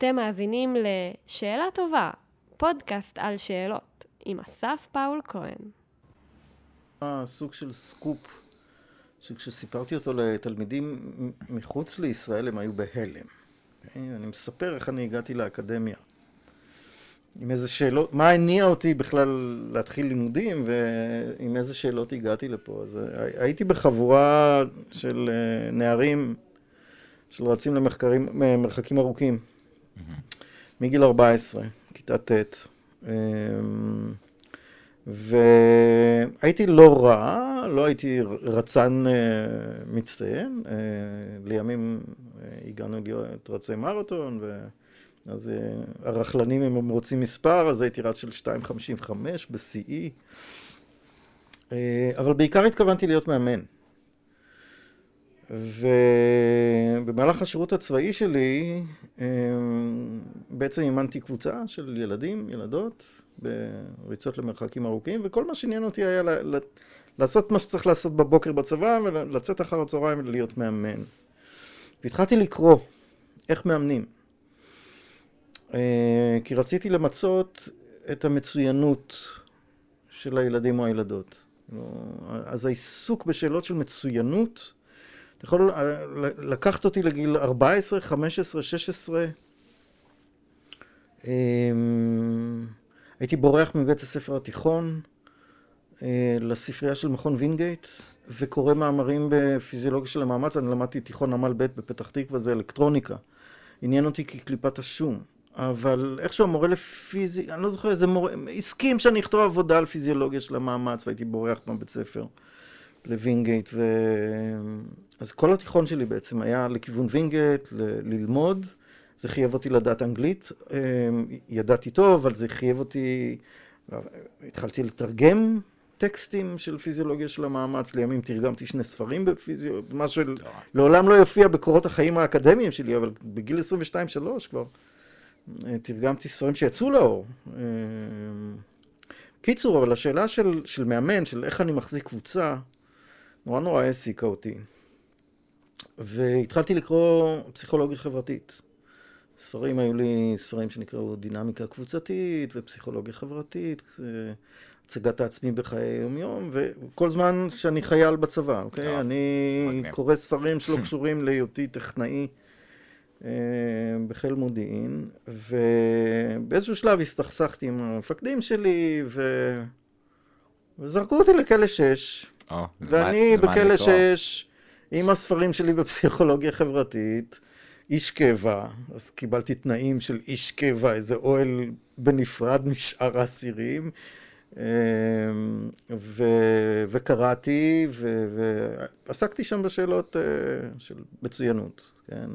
אתם מאזינים ל"שאלה טובה", פודקאסט על שאלות, עם אסף פאול כהן. סוג של סקופ, שכשסיפרתי אותו לתלמידים מחוץ לישראל הם היו בהלם. אני מספר איך אני הגעתי לאקדמיה. עם איזה שאלות, מה הניע אותי בכלל להתחיל לימודים ועם איזה שאלות הגעתי לפה. אז הייתי בחבורה של אה, נערים של רצים למרחקים ארוכים, מגיל 14, כיתה ט'. אמ, והייתי לא רע, לא הייתי רצן אה, מצטיין. אה, לימים הגענו להיות רצי מרתון, ו... אז הרכלנים, אם הם רוצים מספר, אז הייתי רץ של 2.55 ב-CE. אבל בעיקר התכוונתי להיות מאמן. ובמהלך השירות הצבאי שלי בעצם אימנתי קבוצה של ילדים, ילדות, בריצות למרחקים ארוכים, וכל מה שעניין אותי היה לעשות מה שצריך לעשות בבוקר בצבא, ולצאת אחר הצהריים ולהיות מאמן. והתחלתי לקרוא איך מאמנים. כי רציתי למצות את המצוינות של הילדים או הילדות. אז העיסוק בשאלות של מצוינות אתה יכול לקחת אותי לגיל 14, 15, 16. הייתי בורח מבית הספר התיכון אה, לספרייה של מכון וינגייט וקורא מאמרים בפיזיולוגיה של המאמץ. אני למדתי תיכון עמל ב' בפתח תקווה, זה אלקטרוניקה. עניין אותי כקליפת השום. אבל איכשהו המורה לפיזי... אני לא זוכר איזה מורה, הסכים שאני אכתוב עבודה על פיזיולוגיה של המאמץ והייתי בורח מהבית ספר לווינגייט ו... אז כל התיכון שלי בעצם היה לכיוון וינגייט, ל- ללמוד. זה חייב אותי לדעת אנגלית. אמ, ידעתי טוב, אבל זה חייב אותי... התחלתי לתרגם טקסטים של פיזיולוגיה של המאמץ. לימים תרגמתי שני ספרים בפיזיולוגיה, מה שלעולם לא יופיע בקורות החיים האקדמיים שלי, אבל בגיל 22-3 כבר אה, תרגמתי ספרים שיצאו לאור. אמ, קיצור, אבל השאלה של, של מאמן, של איך אני מחזיק קבוצה, נורא נורא העסיקה אותי. והתחלתי לקרוא פסיכולוגיה חברתית. ספרים היו לי ספרים שנקראו דינמיקה קבוצתית ופסיכולוגיה חברתית, הצגת העצמי בחיי היום-יום, וכל זמן שאני חייל בצבא, אוקיי? טוב, אני. קורא ספרים שלא קשורים להיותי טכנאי אה, בחיל מודיעין, ובאיזשהו שלב הסתכסכתי עם המפקדים שלי, ו... וזרקו אותי לכלא שש. או, ואני בכלא שש... עם הספרים שלי בפסיכולוגיה חברתית, איש קבע, אז קיבלתי תנאים של איש קבע, איזה אוהל בנפרד משאר האסירים, אמ, ו- וקראתי, ו- ועסקתי שם בשאלות אה, של מצוינות, כן.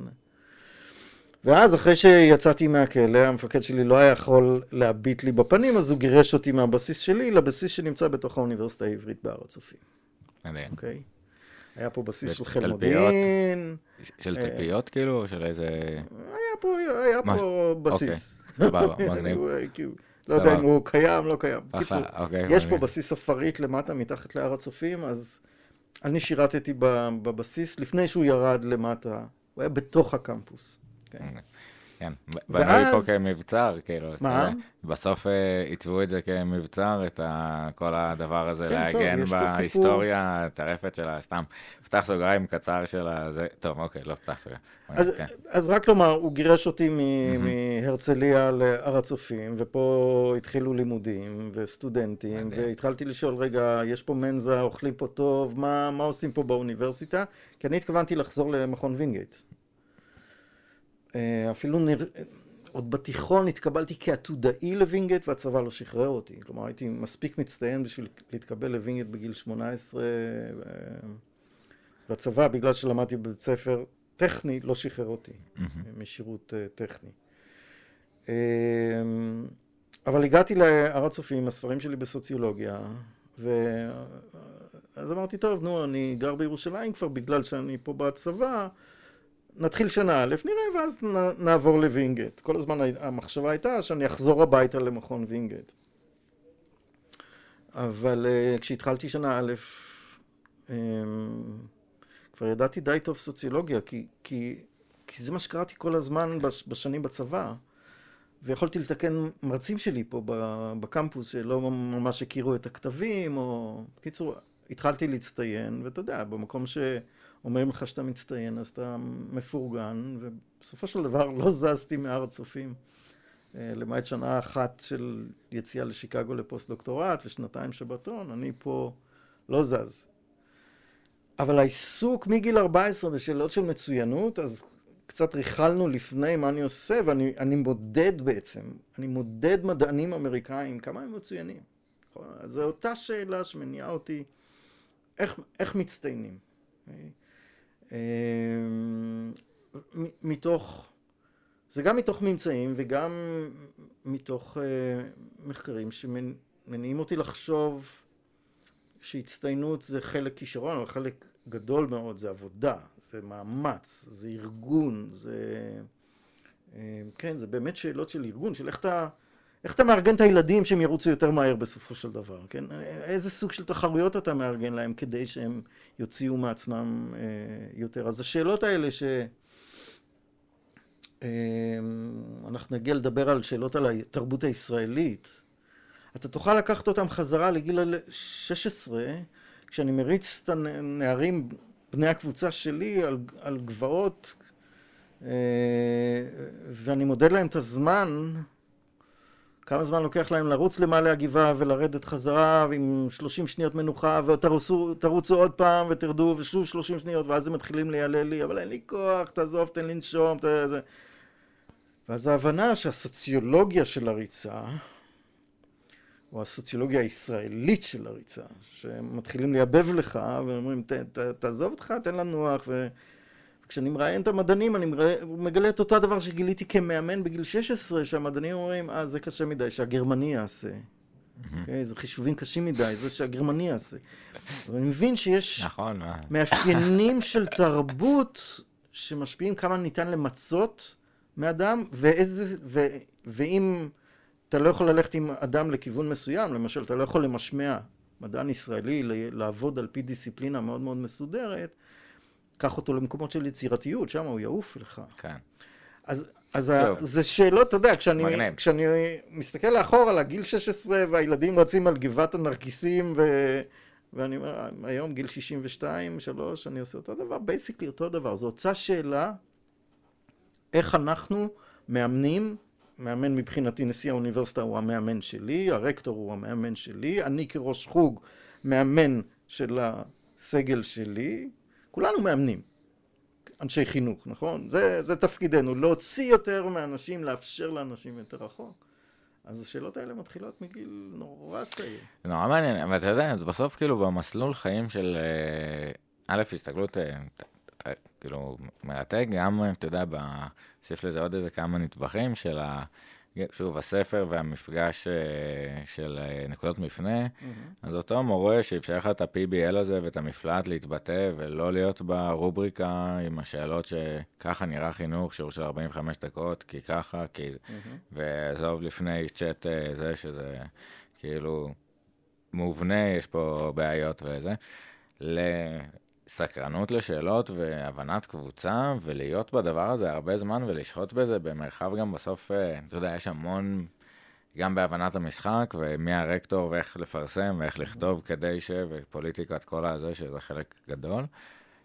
ואז אחרי שיצאתי מהכלא, המפקד שלי לא היה יכול להביט לי בפנים, אז הוא גירש אותי מהבסיס שלי לבסיס שנמצא בתוך האוניברסיטה העברית בהר הצופים. מדהים. אוקיי? Okay. היה פה בסיס של חיל מודיעין. של אה, תלפיות כאילו? של איזה... היה פה, היה פה בסיס. אוקיי, סבבה, מגניב. כאילו, לא יודע אם הוא קיים, לא קיים. בקיצור, אוקיי, יש פה בסיס עפרית למטה, מתחת להר הצופים, אז אני שירתתי בבסיס לפני שהוא ירד למטה. הוא היה בתוך הקמפוס. כן. אוקיי. כן, בנוי פה כמבצר, כאילו. מה? בסוף אה, עיצבו את זה כמבצר, את כל הדבר הזה, כן, להגן בהיסטוריה הטרפת שלה, סתם. פתח סוגריים קצר של הזה, טוב, אוקיי, לא פתח סוגריים. אז, כן. אז רק לומר, הוא גירש אותי מהרצליה להר הצופים, ופה התחילו לימודים וסטודנטים, והתחלתי לשאול, רגע, יש פה מנזה, אוכלים פה טוב, מה, מה עושים פה באוניברסיטה? כי אני התכוונתי לחזור למכון וינגייט. אה, אפילו נר... עוד בתיכון התקבלתי כעתודאי לווינגייט והצבא לא שחרר אותי. כלומר, הייתי מספיק מצטיין בשביל להתקבל לווינגייט בגיל 18, והצבא, בגלל שלמדתי בבית ספר טכני, לא שחרר אותי אמהמ. משירות אה, טכני. אמ, אבל הגעתי להר הצופים עם הספרים שלי בסוציולוגיה, ואז אמרתי, טוב, נו, אני גר בירושלים כבר בגלל שאני פה בצבא, נתחיל שנה א', נראה, ואז נעבור לווינגייט. כל הזמן המחשבה הייתה שאני אחזור הביתה למכון וינגייט. אבל uh, כשהתחלתי שנה א', um, כבר ידעתי די טוב סוציולוגיה, כי, כי, כי זה מה שקראתי כל הזמן בשנים בצבא. ויכולתי לתקן מרצים שלי פה בקמפוס שלא ממש הכירו את הכתבים, או... בקיצור, התחלתי להצטיין, ואתה יודע, במקום שאומרים לך שאתה מצטיין, אז אתה מפורגן, ובסופו של דבר לא זזתי מהר הצופים. אה, למעט שנה אחת של יציאה לשיקגו לפוסט-דוקטורט ושנתיים שבתון, אני פה לא זז. אבל העיסוק מגיל 14 בשאלות של מצוינות, אז קצת ריכלנו לפני מה אני עושה, ואני מודד בעצם, אני מודד מדענים אמריקאים, כמה הם מצוינים. נכון? זו אותה שאלה שמניעה אותי, איך, איך מצטיינים. אה, מתוך, זה גם מתוך ממצאים וגם מתוך uh, מחקרים שמניעים אותי לחשוב שהצטיינות זה חלק כישרון, אבל חלק גדול מאוד זה עבודה, זה מאמץ, זה ארגון, זה... אה, כן, זה באמת שאלות של ארגון, של איך אתה, איך אתה מארגן את הילדים שהם ירוצו יותר מהר בסופו של דבר, כן? איזה סוג של תחרויות אתה מארגן להם כדי שהם יוציאו מעצמם אה, יותר. אז השאלות האלה ש... אה, אנחנו נגיע לדבר על שאלות על התרבות הישראלית. אתה תוכל לקחת אותם חזרה לגיל 16, כשאני מריץ את הנערים בני הקבוצה שלי על, על גבעות אה, ואני מודד להם את הזמן כמה זמן לוקח להם לרוץ למעלה הגבעה ולרדת חזרה עם 30 שניות מנוחה ותרוצו עוד פעם ותרדו ושוב 30 שניות ואז הם מתחילים לילל לי אבל אין לי כוח תעזוב תן לנשום ת... ואז ההבנה שהסוציולוגיה של הריצה או הסוציולוגיה הישראלית של הריצה, שמתחילים לייבב לך ואומרים, תעזוב אותך, תן לנוח, וכשאני מראיין את המדענים, אני מגלה את אותו דבר שגיליתי כמאמן בגיל 16, שהמדענים אומרים, אה, זה קשה מדי, שהגרמני יעשה. Mm-hmm. Okay, אוקיי? זה חישובים קשים מדי, זה שהגרמני יעשה. ואני מבין שיש נכון, מאפיינים של תרבות שמשפיעים כמה ניתן למצות מאדם, ואיזה, ו, ואם... אתה לא יכול ללכת עם אדם לכיוון מסוים, למשל, אתה לא יכול למשמע מדען ישראלי לעבוד על פי דיסציפלינה מאוד מאוד מסודרת, קח אותו למקומות של יצירתיות, שם הוא יעוף לך. כן. אז, אז ה, זה שאלות, אתה יודע, כשאני, כשאני מסתכל לאחור על הגיל 16 והילדים רצים על גבעת הנרקיסים ו... ואני אומר, היום גיל 62, 3, אני עושה אותו דבר, basically אותו דבר. זו אותה שאלה, איך אנחנו מאמנים מאמן מבחינתי, נשיא האוניברסיטה הוא המאמן שלי, הרקטור הוא המאמן שלי, אני כראש חוג מאמן של הסגל שלי, כולנו מאמנים, אנשי חינוך, נכון? זה, זה תפקידנו, להוציא יותר מאנשים, לאפשר לאנשים יותר רחוק. אז השאלות האלה מתחילות מגיל נורא צעיר. זה נורא מעניין, אבל אתה יודע, בסוף כאילו במסלול חיים של אה, א', הסתגלות, אה, כאילו, מרתק, גם, אתה יודע, נוסיף לזה עוד איזה כמה נטבחים של ה... שוב, הספר והמפגש אה, של אה, נקודות מפנה, mm-hmm. אז אותו מורה שאפשר לך את ה-PBL הזה ואת המפלט להתבטא ולא להיות ברובריקה עם השאלות שככה נראה חינוך, שיעור של 45 דקות, כי ככה, כי... Mm-hmm. ועזוב לפני צ'אט אה, זה, שזה כאילו מובנה, יש פה בעיות וזה. סקרנות לשאלות והבנת קבוצה, ולהיות בדבר הזה הרבה זמן ולשהות בזה במרחב גם בסוף, אה, אתה יודע, יש המון, גם בהבנת המשחק, ומי הרקטור ואיך לפרסם ואיך לכתוב כדי ש... ופוליטיקת כל הזה, שזה חלק גדול.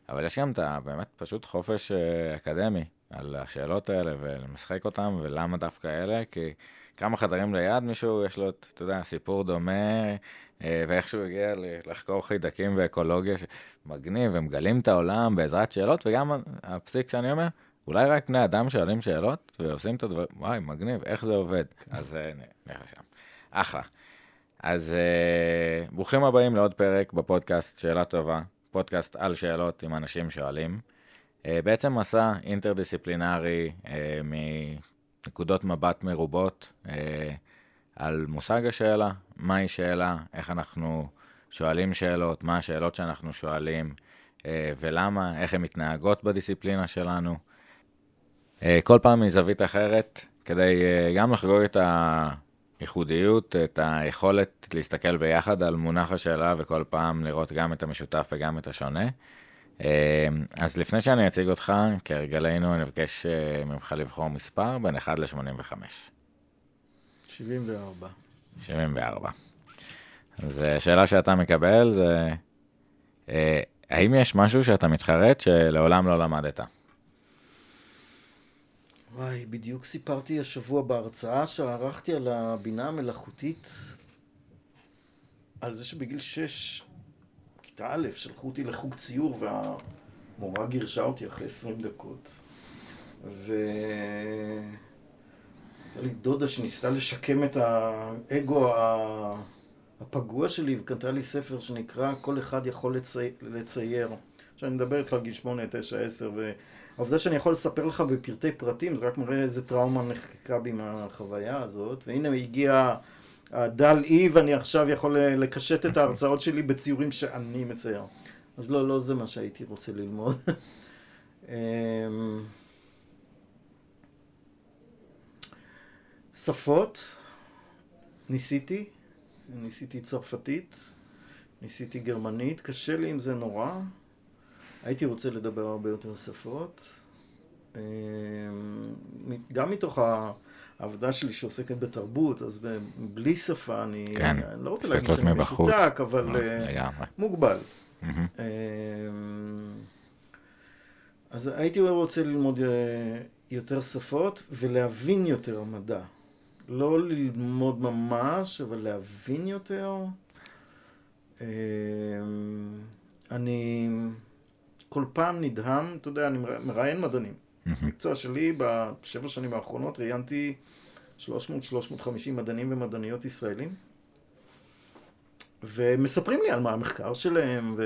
אבל יש גם את הבאמת פשוט חופש אה, אקדמי על השאלות האלה ולמשחק אותם, ולמה דווקא אלה, כי כמה חדרים ליד מישהו, יש לו, אתה יודע, סיפור דומה, אה, ואיכשהו הגיע לחקור חידקים ואקולוגיה שמגניב, ומגלים את העולם בעזרת שאלות, וגם הפסיק שאני אומר, אולי רק בני אדם שואלים שאלות ועושים את הדברים, וואי, מגניב, איך זה עובד? אז אה, נלך לשם. אחלה. אז uh, ברוכים הבאים לעוד פרק בפודקאסט שאלה טובה, פודקאסט על שאלות עם אנשים שואלים. Uh, בעצם מסע אינטרדיסציפלינרי uh, מנקודות מבט מרובות. Uh, על מושג השאלה, מהי שאלה, איך אנחנו שואלים שאלות, מה השאלות שאנחנו שואלים אה, ולמה, איך הן מתנהגות בדיסציפלינה שלנו. אה, כל פעם מזווית אחרת, כדי אה, גם לחגוג את הייחודיות, את היכולת להסתכל ביחד על מונח השאלה וכל פעם לראות גם את המשותף וגם את השונה. אז לפני שאני אציג אותך, כהרגלנו, אני מבקש ממך לבחור מספר בין 1 ל-85. 74. 74. אז שאלה שאתה מקבל זה, האם יש משהו שאתה מתחרט שלעולם לא למדת? וואי, בדיוק סיפרתי השבוע בהרצאה שערכתי על הבינה המלאכותית, על זה שבגיל שש, כיתה א', שלחו אותי לחוג ציור והמורה גירשה אותי אחרי עשרים דקות. ו... הייתה לי דודה שניסתה לשקם את האגו הפגוע שלי וקנתה לי ספר שנקרא כל אחד יכול לצי... לצייר. עכשיו אני מדבר איתך על גיל שמונה, תשע, עשר, והעובדה שאני יכול לספר לך בפרטי פרטים זה רק מראה איזה טראומה נחקקה בי מהחוויה הזאת, והנה הגיע הדל אי ואני עכשיו יכול לקשט את ההרצאות שלי בציורים שאני מצייר. אז לא, לא זה מה שהייתי רוצה ללמוד. שפות, ניסיתי, ניסיתי צרפתית, ניסיתי גרמנית, קשה לי עם זה נורא. הייתי רוצה לדבר הרבה יותר שפות. אמ, גם מתוך העבודה שלי שעוסקת בתרבות, אז בלי שפה אני, כן, אני לא רוצה להגיד שאני משותק, אבל לא, uh, מוגבל. Mm-hmm. אז הייתי רוצה ללמוד אה, יותר שפות ולהבין יותר מדע. לא ללמוד ממש, אבל להבין יותר. אמ, אני כל פעם נדהם, אתה יודע, אני מראיין מדענים. המקצוע שלי בשבע שנים האחרונות ראיינתי 300-350 מדענים ומדעניות ישראלים. ומספרים לי על מה המחקר שלהם, ו...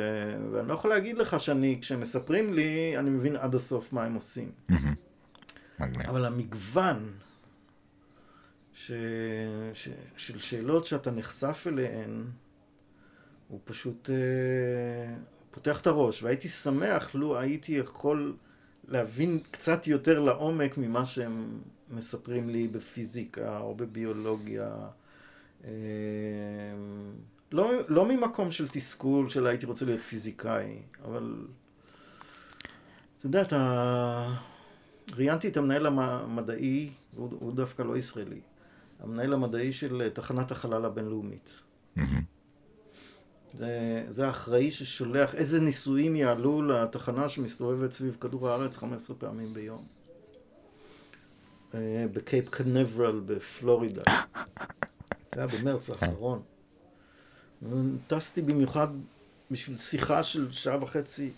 ואני לא יכול להגיד לך שאני, כשהם מספרים לי, אני מבין עד הסוף מה הם עושים. אבל המגוון ש... ש... של שאלות שאתה נחשף אליהן, הוא פשוט אה, פותח את הראש. והייתי שמח לו הייתי יכול להבין קצת יותר לעומק ממה שהם מספרים לי בפיזיקה או בביולוגיה. אה, לא, לא ממקום של תסכול, של הייתי רוצה להיות פיזיקאי, אבל... אתה יודע, אתה... ראיינתי את המנהל המדעי, הוא, הוא דווקא לא ישראלי. המנהל המדעי של תחנת החלל הבינלאומית. זה, זה האחראי ששולח איזה ניסויים יעלו לתחנה שמסתובבת סביב כדור הארץ 15 פעמים ביום. אה, בקייפ קנברל בפלורידה. זה היה במרץ האחרון. טסתי במיוחד בשביל שיחה של שעה וחצי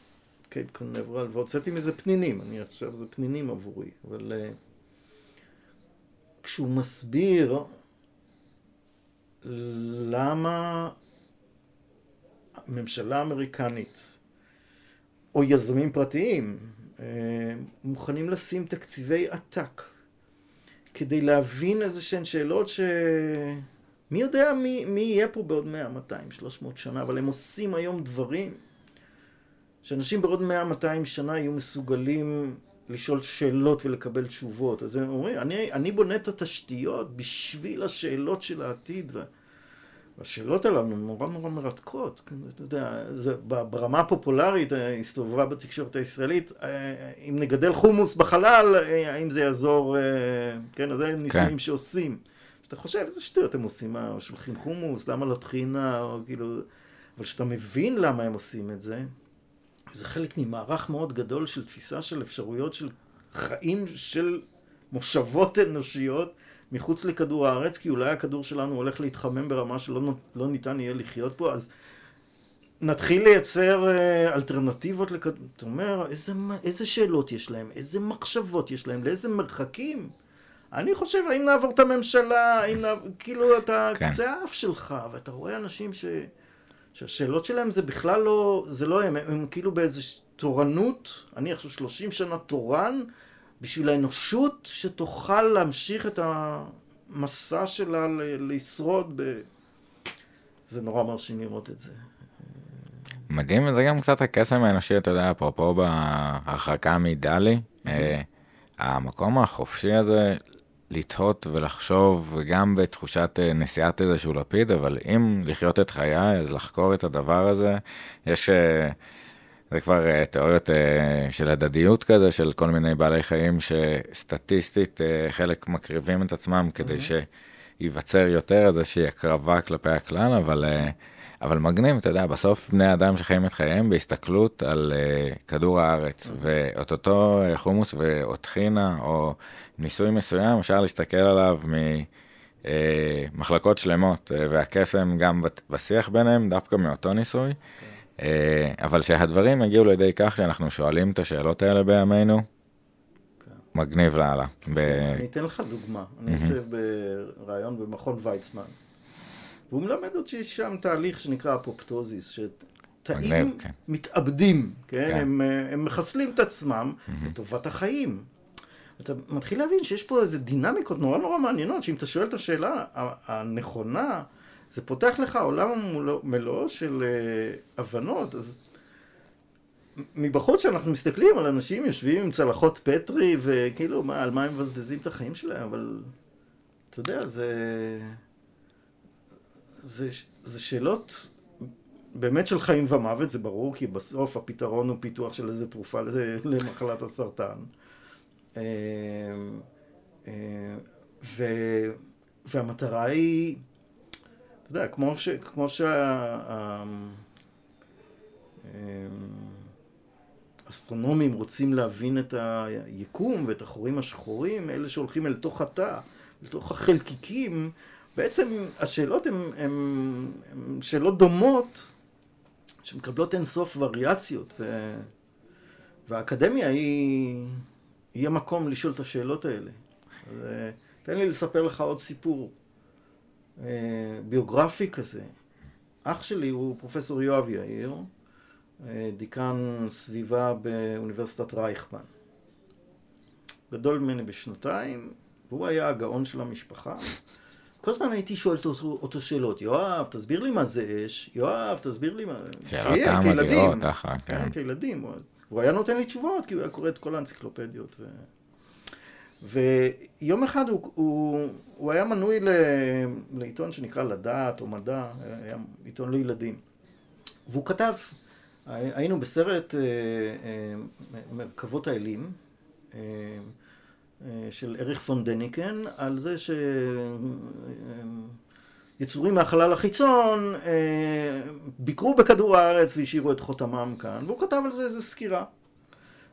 קייפ קנברל, והוצאתי מזה פנינים. אני עכשיו זה פנינים עבורי, אבל... Uh, כשהוא מסביר למה ממשלה אמריקנית או יזמים פרטיים אה, מוכנים לשים תקציבי עתק כדי להבין איזה שהן שאלות ש... מי יודע מי, מי יהיה פה בעוד 100, 200, 300 שנה, אבל הם עושים היום דברים שאנשים בעוד 100, 200 שנה יהיו מסוגלים לשאול שאלות ולקבל תשובות. אז הם אומרים, אני, אני בונה את התשתיות בשביל השאלות של העתיד. והשאלות הללו נורא נורא מרתקות. כן, אתה יודע, זה, ברמה הפופולרית, אה, הסתובבה בתקשורת הישראלית, אה, אם נגדל חומוס בחלל, אה, האם זה יעזור, כן, אז זה ניסויים כן. שעושים. אתה חושב, איזה שטויות הם עושים, מה, שולחים חומוס, למה לא טחינה, או כאילו... אבל כשאתה מבין למה הם עושים את זה, זה חלק ממערך מאוד גדול של תפיסה של אפשרויות של חיים של מושבות אנושיות מחוץ לכדור הארץ, כי אולי הכדור שלנו הולך להתחמם ברמה שלא לא ניתן יהיה לחיות פה, אז נתחיל לייצר אה, אלטרנטיבות לכדור. אתה אומר, איזה, איזה שאלות יש להם, איזה מחשבות יש להם, לאיזה מרחקים. אני חושב, האם נעבור את הממשלה, האם נעבור, כאילו, אתה, כן. זה האף שלך, ואתה רואה אנשים ש... שהשאלות שלהם זה בכלל לא, זה לא הם, הם כאילו באיזו תורנות, אני עכשיו 30 שנה תורן, בשביל האנושות שתוכל להמשיך את המסע שלה ל- לשרוד ב... זה נורא מרשים לראות את זה. מדהים, וזה גם קצת הקסם האנושי, אתה יודע, אפרופו בהרחקה מדלי, אה, המקום החופשי הזה לתהות ולחשוב, וגם בתחושת אה, נשיאת איזשהו לפיד, אבל אם לחיות את חיי, אז לחקור את הדבר הזה. יש, אה, זה כבר uh, תיאוריות של הדדיות כזה, של כל מיני בעלי חיים שסטטיסטית חלק מקריבים את עצמם כדי mm-hmm. שייווצר יותר איזושהי הקרבה כלפי הכלל, אבל, אבל מגניב, אתה יודע, בסוף בני אדם שחיים את חייהם בהסתכלות על uh, כדור הארץ. ואת אותו חומוס ואותחינה, או ניסוי מסוים, אפשר להסתכל עליו מ... מחלקות שלמות, והקסם גם בשיח ביניהם, דווקא מאותו ניסוי. Okay. אה, אבל שהדברים יגיעו לידי כך שאנחנו שואלים את השאלות האלה בימינו. מגניב לאללה. אני אתן לך דוגמה. אני יושב בריאיון במכון ויצמן, והוא מלמד אותי שם תהליך שנקרא אפופטוזיס, שתאים כן. מתאבדים, כן? כן. הם מחסלים את עצמם לטובת החיים. אתה מתחיל להבין שיש פה איזה דינמיקות נורא נורא מעניינות, שאם אתה שואל את השאלה הנכונה, זה פותח לך עולם מלוא של uh, הבנות, אז מבחוץ שאנחנו מסתכלים על אנשים יושבים עם צלחות פטרי וכאילו מה, על מה הם מבזבזים את החיים שלהם, אבל אתה יודע, זה, זה, זה שאלות באמת של חיים ומוות, זה ברור, כי בסוף הפתרון הוא פיתוח של איזה תרופה למחלת הסרטן. אה, אה, ו, והמטרה היא אתה יודע, כמו ש... כמו שה... אסטרונומים רוצים להבין את היקום ואת החורים השחורים, אלה שהולכים אל תוך התא, לתוך החלקיקים, בעצם השאלות הן שאלות דומות, שמקבלות אינסוף וריאציות, ו... והאקדמיה היא, היא המקום לשאול את השאלות האלה. אז, אה, תן לי לספר לך עוד סיפור. אה, ביוגרפי כזה. אח שלי הוא פרופסור יואב יאיר, אה, דיקן סביבה באוניברסיטת רייכמן. גדול ממני בשנתיים, והוא היה הגאון של המשפחה. כל הזמן הייתי שואל אותו, אותו שאלות, יואב, תסביר לי מה זה אש, יואב, תסביר לי מה... שאלות המדהימות, ככה, כן. כן, כילדים. הוא היה נותן לי תשובות, כי הוא היה קורא את כל האנציקלופדיות. ו... ויום אחד הוא, הוא, הוא היה מנוי ל, לעיתון שנקרא לדעת או מדע, היה עיתון לילדים. והוא כתב, היינו בסרט אה, אה, מרכבות האלים אה, של אריך פון דניקן, על זה שיצורים מהחלל החיצון ביקרו בכדור הארץ והשאירו את חותמם כאן, והוא כתב על זה איזו סקירה.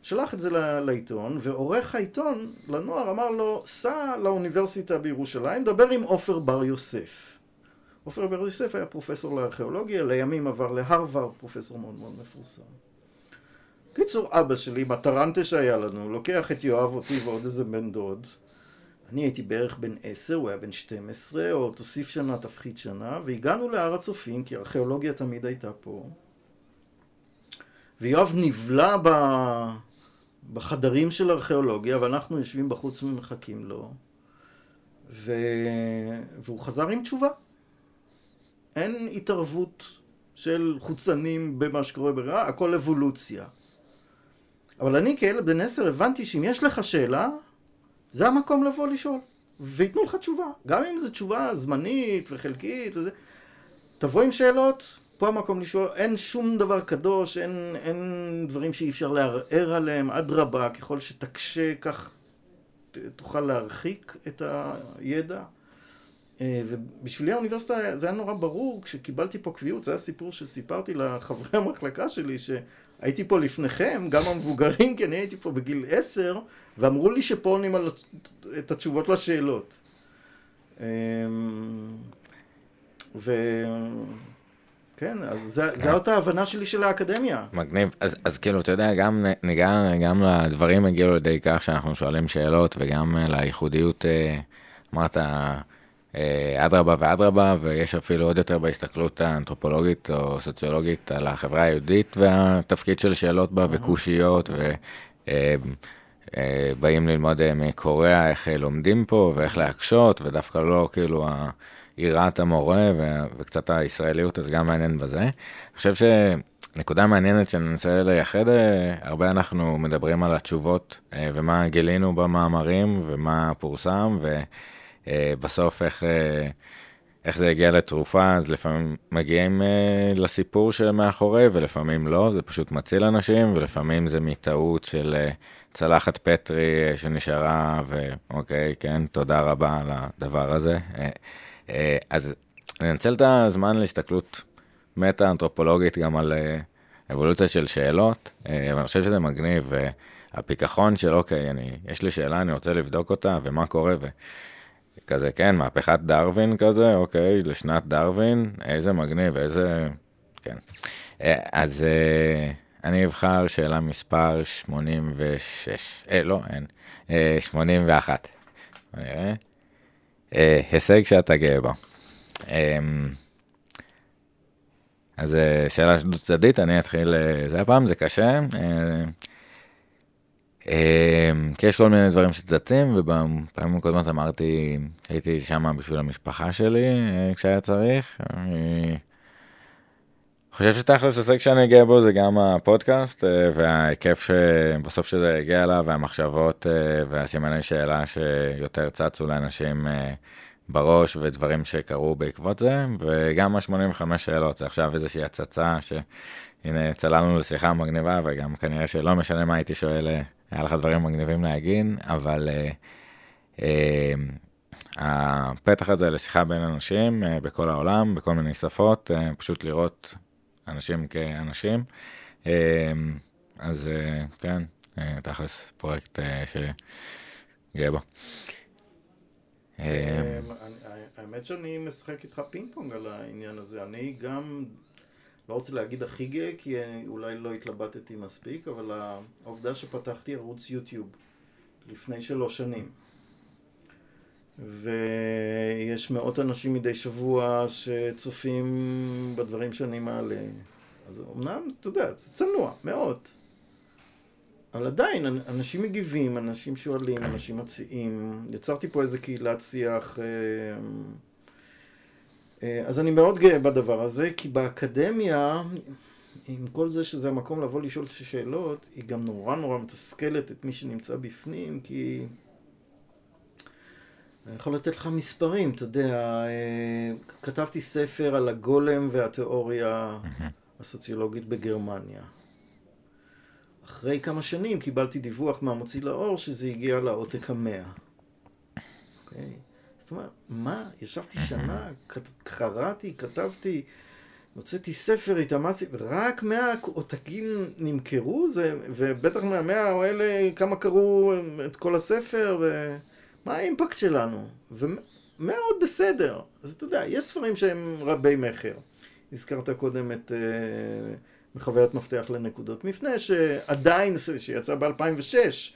שלח את זה לעיתון, ועורך העיתון לנוער אמר לו, סע לאוניברסיטה בירושלים, דבר עם עופר בר יוסף. עופר בר יוסף היה פרופסור לארכיאולוגיה, לימים עבר להרווארד, פרופסור מאוד מאוד מפורסם. קיצור, אבא שלי, בטרנטה שהיה לנו, לוקח את יואב, אותי ועוד איזה בן דוד. אני הייתי בערך בן עשר, הוא היה בן 12, או תוסיף שנה, תפחית שנה, והגענו להר הצופים, כי ארכיאולוגיה תמיד הייתה פה. ויואב נבלע ב... בחדרים של ארכיאולוגיה, ואנחנו יושבים בחוץ ומחכים לו, ו... והוא חזר עם תשובה. אין התערבות של חוצנים במה שקורה ברע, הכל אבולוציה. אבל אני כילד בן עשר הבנתי שאם יש לך שאלה, זה המקום לבוא לשאול, וייתנו לך תשובה. גם אם זו תשובה זמנית וחלקית וזה, תבוא עם שאלות, פה המקום לשאול, אין שום דבר קדוש, אין, אין דברים שאי אפשר לערער עליהם, אדרבה, ככל שתקשה כך תוכל להרחיק את הידע. אה, ובשבילי האוניברסיטה זה היה נורא ברור, כשקיבלתי פה קביעות, זה היה סיפור שסיפרתי לחברי המחלקה שלי, שהייתי פה לפניכם, גם המבוגרים, כי אני הייתי פה בגיל עשר, ואמרו לי שפה עונים את התשובות לשאלות. אמ, ו... כן, אז זה, כן. זה אותה ההבנה שלי של האקדמיה. מגניב. אז, אז כאילו, אתה יודע, גם ניגע, גם לדברים הגיעו לידי כך שאנחנו שואלים שאלות, וגם לייחודיות, אה, אמרת, אה, אדרבה ואדרבה, ויש אפילו עוד יותר בהסתכלות האנתרופולוגית או סוציולוגית על החברה היהודית והתפקיד של שאלות בה וקושיות, ובאים אה, ללמוד מקוריאה איך לומדים פה ואיך להקשות, ודווקא לא כאילו יראת המורה ו- וקצת הישראליות, אז גם מעניין בזה. אני חושב שנקודה מעניינת שננסה לייחד, אה, הרבה אנחנו מדברים על התשובות אה, ומה גילינו במאמרים ומה פורסם, ובסוף איך איך זה הגיע לתרופה, אז לפעמים מגיעים uh, לסיפור שמאחורי, ולפעמים לא, זה פשוט מציל אנשים, ולפעמים זה מטעות של צלחת פטרי שנשארה, ואוקיי, כן, תודה רבה על הדבר הזה. אז אני אנצל את הזמן להסתכלות מטה-אנתרופולוגית גם על אבולוציה של שאלות, uh, ואני חושב שזה מגניב, והפיכחון של אוקיי, אני, יש לי שאלה, אני רוצה לבדוק אותה, ומה קורה, ו... כזה, כן, מהפכת דרווין כזה, אוקיי, לשנת דרווין, איזה מגניב, איזה... כן. אה, אז אה, אני אבחר שאלה מספר 86. אה, לא, אין. 81. נראה. הישג שאתה גאה בו. אז שאלה דו צדדית, אני אתחיל, זה הפעם, זה קשה. אמ, כי יש כל מיני דברים שצצים, ובפעמים הקודמות אמרתי, הייתי שם בשביל המשפחה שלי אה, כשהיה צריך. אני חושב שתכלס הישג שאני אגיע בו זה גם הפודקאסט, אה, וההיקף שבסוף שזה הגיע אליו, והמחשבות אה, והסימני שאלה שיותר צצו לאנשים בראש, ודברים שקרו בעקבות זה, וגם ה-85 שאלות, זה עכשיו איזושהי הצצה שהנה צללנו לשיחה מגניבה, וגם כנראה שלא משנה מה הייתי שואל. היה לך דברים מגניבים להגיד, אבל uh, uh, הפתח הזה לשיחה בין אנשים uh, בכל העולם, בכל מיני שפות, uh, פשוט לראות אנשים כאנשים. Uh, אז uh, כן, uh, תכלס פרויקט uh, שגאה בו. האמת שאני משחק איתך פינג פונג על העניין הזה. אני גם לא רוצה להגיד הכי גאה, כי אולי לא התלבטתי מספיק, אבל העובדה שפתחתי ערוץ יוטיוב לפני שלוש שנים, ויש מאות אנשים מדי שבוע שצופים בדברים שאני מעלה, אז אמנם, אתה יודע, זה צנוע, מאות. אבל עדיין, אנשים מגיבים, אנשים שואלים, כן. אנשים מציעים. יצרתי פה איזה קהילת שיח. אה, אה, אז אני מאוד גאה בדבר הזה, כי באקדמיה, עם כל זה שזה המקום לבוא לשאול שאלות, היא גם נורא נורא מתסכלת את מי שנמצא בפנים, כי... אני יכול לתת לך מספרים, אתה יודע, אה, כתבתי ספר על הגולם והתיאוריה הסוציולוגית בגרמניה. אחרי כמה שנים קיבלתי דיווח מהמוציא לאור שזה הגיע לעותק המאה. Okay. זאת אומרת, מה? ישבתי שנה, קראתי, כתבתי, הוצאתי ספר, התאמצתי, רק מאה עותקים נמכרו, זה, ובטח מהמאה האלה כמה קראו את כל הספר, ומה האימפקט שלנו? ומאוד בסדר. אז אתה יודע, יש ספרים שהם רבי מכר. הזכרת קודם את uh, מחוויית מפתח לנקודות מפנה, שעדיין, שיצא ב-2006,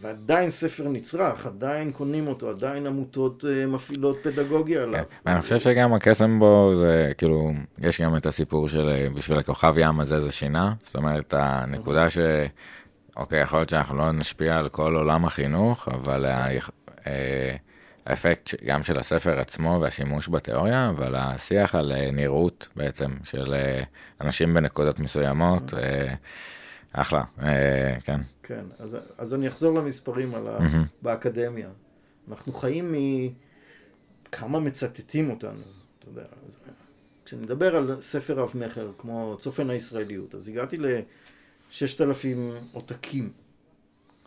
ועדיין ספר נצרך, עדיין קונים אותו, עדיין עמותות uh, מפעילות פדגוגיה עליו. כן. אני חושב שגם הקסם בו זה כאילו, יש גם את הסיפור של אה, בשביל הכוכב ים הזה זה שינה, זאת אומרת הנקודה ש... אוקיי, יכול להיות שאנחנו לא נשפיע על כל עולם החינוך, אבל. אה, האפקט גם של הספר עצמו והשימוש בתיאוריה, אבל השיח על נראות בעצם של אנשים בנקודות מסוימות. אחלה, אה, כן. כן, אז, אז אני אחזור למספרים על ה... mm-hmm. באקדמיה. אנחנו חיים מכמה מצטטים אותנו, אתה יודע. כשנדבר על ספר רב-מכר, כמו צופן הישראליות, אז הגעתי לששת אלפים עותקים.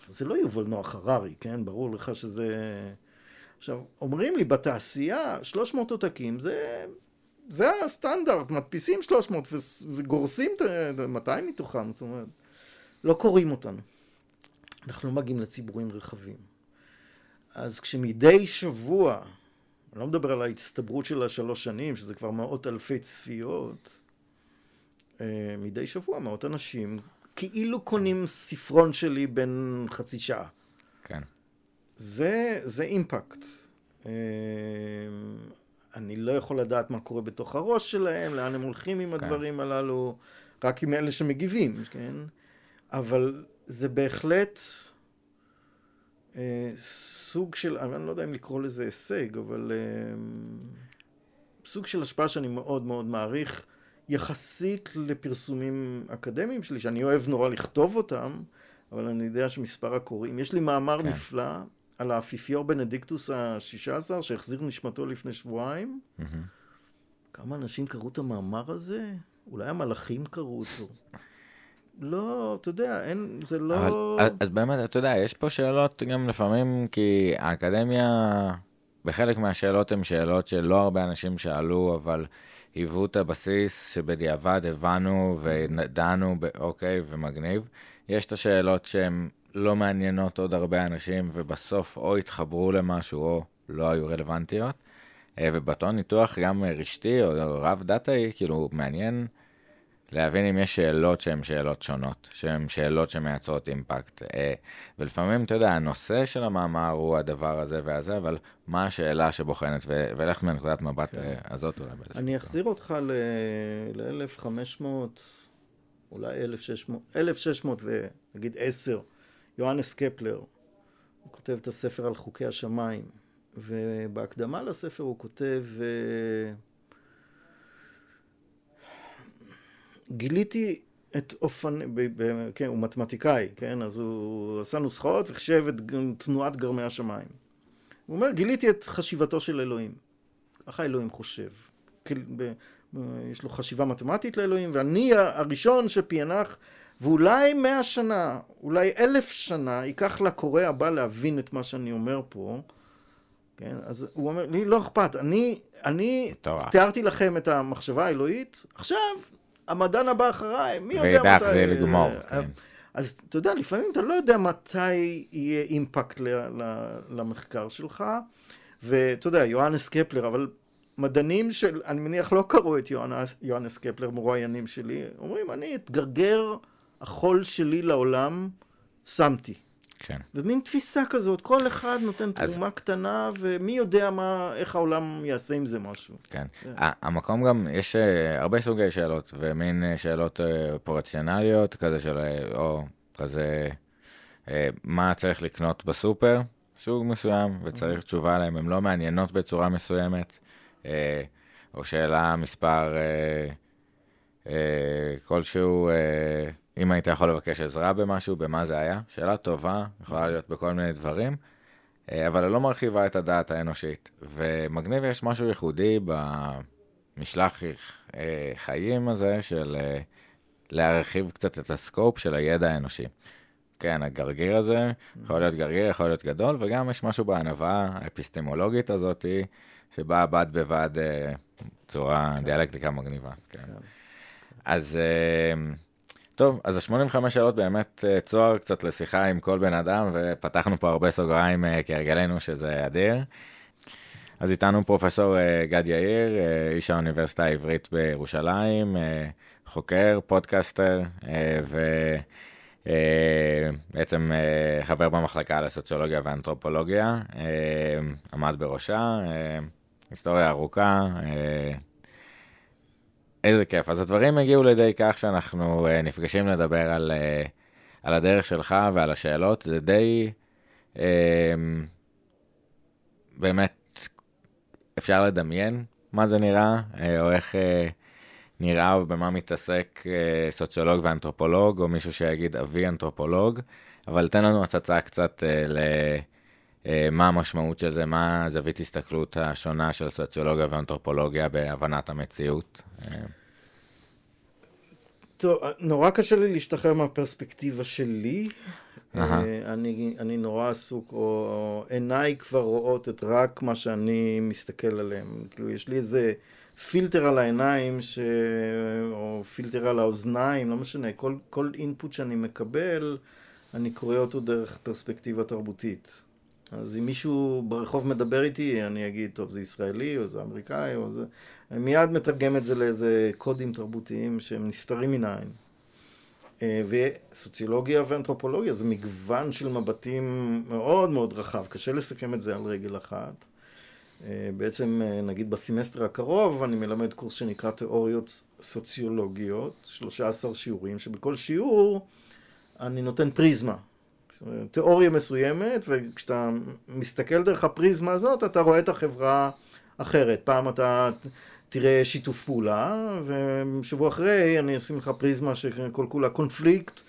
זה לא יובל נוח הררי, כן? ברור לך שזה... עכשיו, אומרים לי, בתעשייה, 300 עותקים זה... זה הסטנדרט, מדפיסים 300 וגורסים את 200 מתוכם, זאת אומרת, לא קוראים אותנו. אנחנו לא מגיעים לציבורים רחבים. אז כשמדי שבוע, אני לא מדבר על ההצטברות של השלוש שנים, שזה כבר מאות אלפי צפיות, אה, מדי שבוע מאות אנשים כאילו קונים ספרון שלי בין חצי שעה. כן. זה, זה אימפקט. אה, אני לא יכול לדעת מה קורה בתוך הראש שלהם, לאן הם הולכים עם כן. הדברים הללו, רק עם אלה שמגיבים, כן? אבל זה בהחלט אה, סוג של, אני לא יודע אם לקרוא לזה הישג, אבל אה, סוג של השפעה שאני מאוד מאוד מעריך, יחסית לפרסומים אקדמיים שלי, שאני אוהב נורא לכתוב אותם, אבל אני יודע שמספר הקוראים, יש לי מאמר כן. נפלא על האפיפיור בנדיקטוס השישה עשר, שהחזיר נשמתו לפני שבועיים. Mm-hmm. כמה אנשים קראו את המאמר הזה? אולי המלאכים קראו אותו. לא, אתה יודע, אין, זה לא... אבל, אז באמת, אתה יודע, יש פה שאלות גם לפעמים, כי האקדמיה, בחלק מהשאלות הן שאלות שלא הרבה אנשים שאלו, אבל היוו את הבסיס שבדיעבד הבנו ודנו, אוקיי, ומגניב. יש את השאלות שהן לא מעניינות עוד הרבה אנשים, ובסוף או התחברו למשהו או לא היו רלוונטיות. אה, ובאותו ניתוח גם רשתי או רב דאטאי, כאילו מעניין להבין אם יש שאלות שהן שאלות שונות, שהן שאלות שמייצרות אימפקט. אה, ולפעמים, אתה יודע, הנושא של המאמר הוא הדבר הזה והזה, אבל מה השאלה שבוחנת, ולך מנקודת מבט כן. אה, הזאת אולי. אני אחזיר אותך ל-1500, אולי 1600, 1600 ונגיד 10, יוהנס קפלר, הוא כותב את הספר על חוקי השמיים, ובהקדמה לספר הוא כותב... גיליתי את אופן... כן, הוא מתמטיקאי, כן? אז הוא עשה נוסחאות וחישב את תנועת גרמי השמיים. הוא אומר, גיליתי את חשיבתו של אלוהים. ככה אלוהים חושב. יש לו חשיבה מתמטית לאלוהים, ואני הראשון שפענח, ואולי מאה שנה, אולי אלף שנה, ייקח לקורא הבא להבין את מה שאני אומר פה. כן, אז הוא אומר, לי לא אכפת, אני, אני תיארתי לכם את המחשבה האלוהית, עכשיו המדען הבא אחריי, מי יודע מתי... ואידך זה לגמור, כן. אז אתה יודע, לפעמים אתה לא יודע מתי יהיה אימפקט למחקר שלך, ואתה יודע, יוהנס קפלר, אבל מדענים של, אני מניח לא קראו את יוהנס, יוהנס קפלר, מרואיינים שלי, אומרים, אני את גרגר החול שלי לעולם שמתי. כן. ומין תפיסה כזאת, כל אחד נותן אז... תרומה קטנה, ומי יודע מה, איך העולם יעשה עם זה משהו. כן. Yeah. כן. המקום גם, יש uh, הרבה סוגי שאלות, ומין uh, שאלות uh, אופרציונליות, כזה של, uh, או כזה, uh, מה צריך לקנות בסופר, סוג מסוים, וצריך mm-hmm. תשובה עליהן, הן לא מעניינות בצורה מסוימת, uh, או שאלה מספר uh, uh, כלשהו, uh, אם היית יכול לבקש עזרה במשהו, במה זה היה? שאלה טובה, יכולה להיות בכל מיני דברים, אה, אבל היא לא מרחיבה את הדעת האנושית. ומגניב יש משהו ייחודי במשלח אה, חיים הזה של אה, להרחיב קצת את הסקופ של הידע האנושי. כן, הגרגיר הזה יכול להיות גרגיר, יכול להיות גדול, וגם יש משהו בענווה האפיסטמולוגית הזאת, שבאה בד בבד בצורה דיאלקטיקה מגניבה. כן. כן. אז... טוב, אז ה-85 שאלות באמת אה, צוהר קצת לשיחה עם כל בן אדם, ופתחנו פה הרבה סוגריים אה, כהרגלנו, שזה אדיר. אז איתנו פרופסור אה, גד יאיר, איש האוניברסיטה העברית בירושלים, חוקר, פודקאסטר, ובעצם חבר במחלקה לסוציולוגיה ואנתרופולוגיה, עמד בראשה, היסטוריה ארוכה, איזה כיף. אז הדברים הגיעו לידי כך שאנחנו uh, נפגשים לדבר על, uh, על הדרך שלך ועל השאלות. זה די, uh, באמת, אפשר לדמיין מה זה נראה, uh, או איך uh, נראה ובמה מתעסק uh, סוציולוג ואנתרופולוג, או מישהו שיגיד אבי אנתרופולוג, אבל תן לנו הצצה קצת ל... מה המשמעות של זה, מה זווית הסתכלות השונה של סוציולוגיה ואנתרופולוגיה בהבנת המציאות? טוב, נורא קשה לי להשתחרר מהפרספקטיבה שלי. Uh-huh. אני, אני נורא עסוק, או עיניי כבר רואות את רק מה שאני מסתכל עליהם. כאילו, יש לי איזה פילטר על העיניים, ש... או פילטר על האוזניים, לא משנה, כל, כל אינפוט שאני מקבל, אני קורא אותו דרך פרספקטיבה תרבותית. אז אם מישהו ברחוב מדבר איתי, אני אגיד, טוב, זה ישראלי, או זה אמריקאי, או זה... אני מיד מתרגם את זה לאיזה קודים תרבותיים שהם נסתרים מן העין. אה, וסוציולוגיה ואנתרופולוגיה זה מגוון של מבטים מאוד מאוד רחב, קשה לסכם את זה על רגל אחת. אה, בעצם, אה, נגיד בסמסטר הקרוב, אני מלמד קורס שנקרא תיאוריות סוציולוגיות, 13 שיעורים, שבכל שיעור אני נותן פריזמה. תיאוריה מסוימת, וכשאתה מסתכל דרך הפריזמה הזאת, אתה רואה את החברה אחרת. פעם אתה תראה שיתוף פעולה, ושבוע אחרי אני אשים לך פריזמה שכל כולה קונפליקט,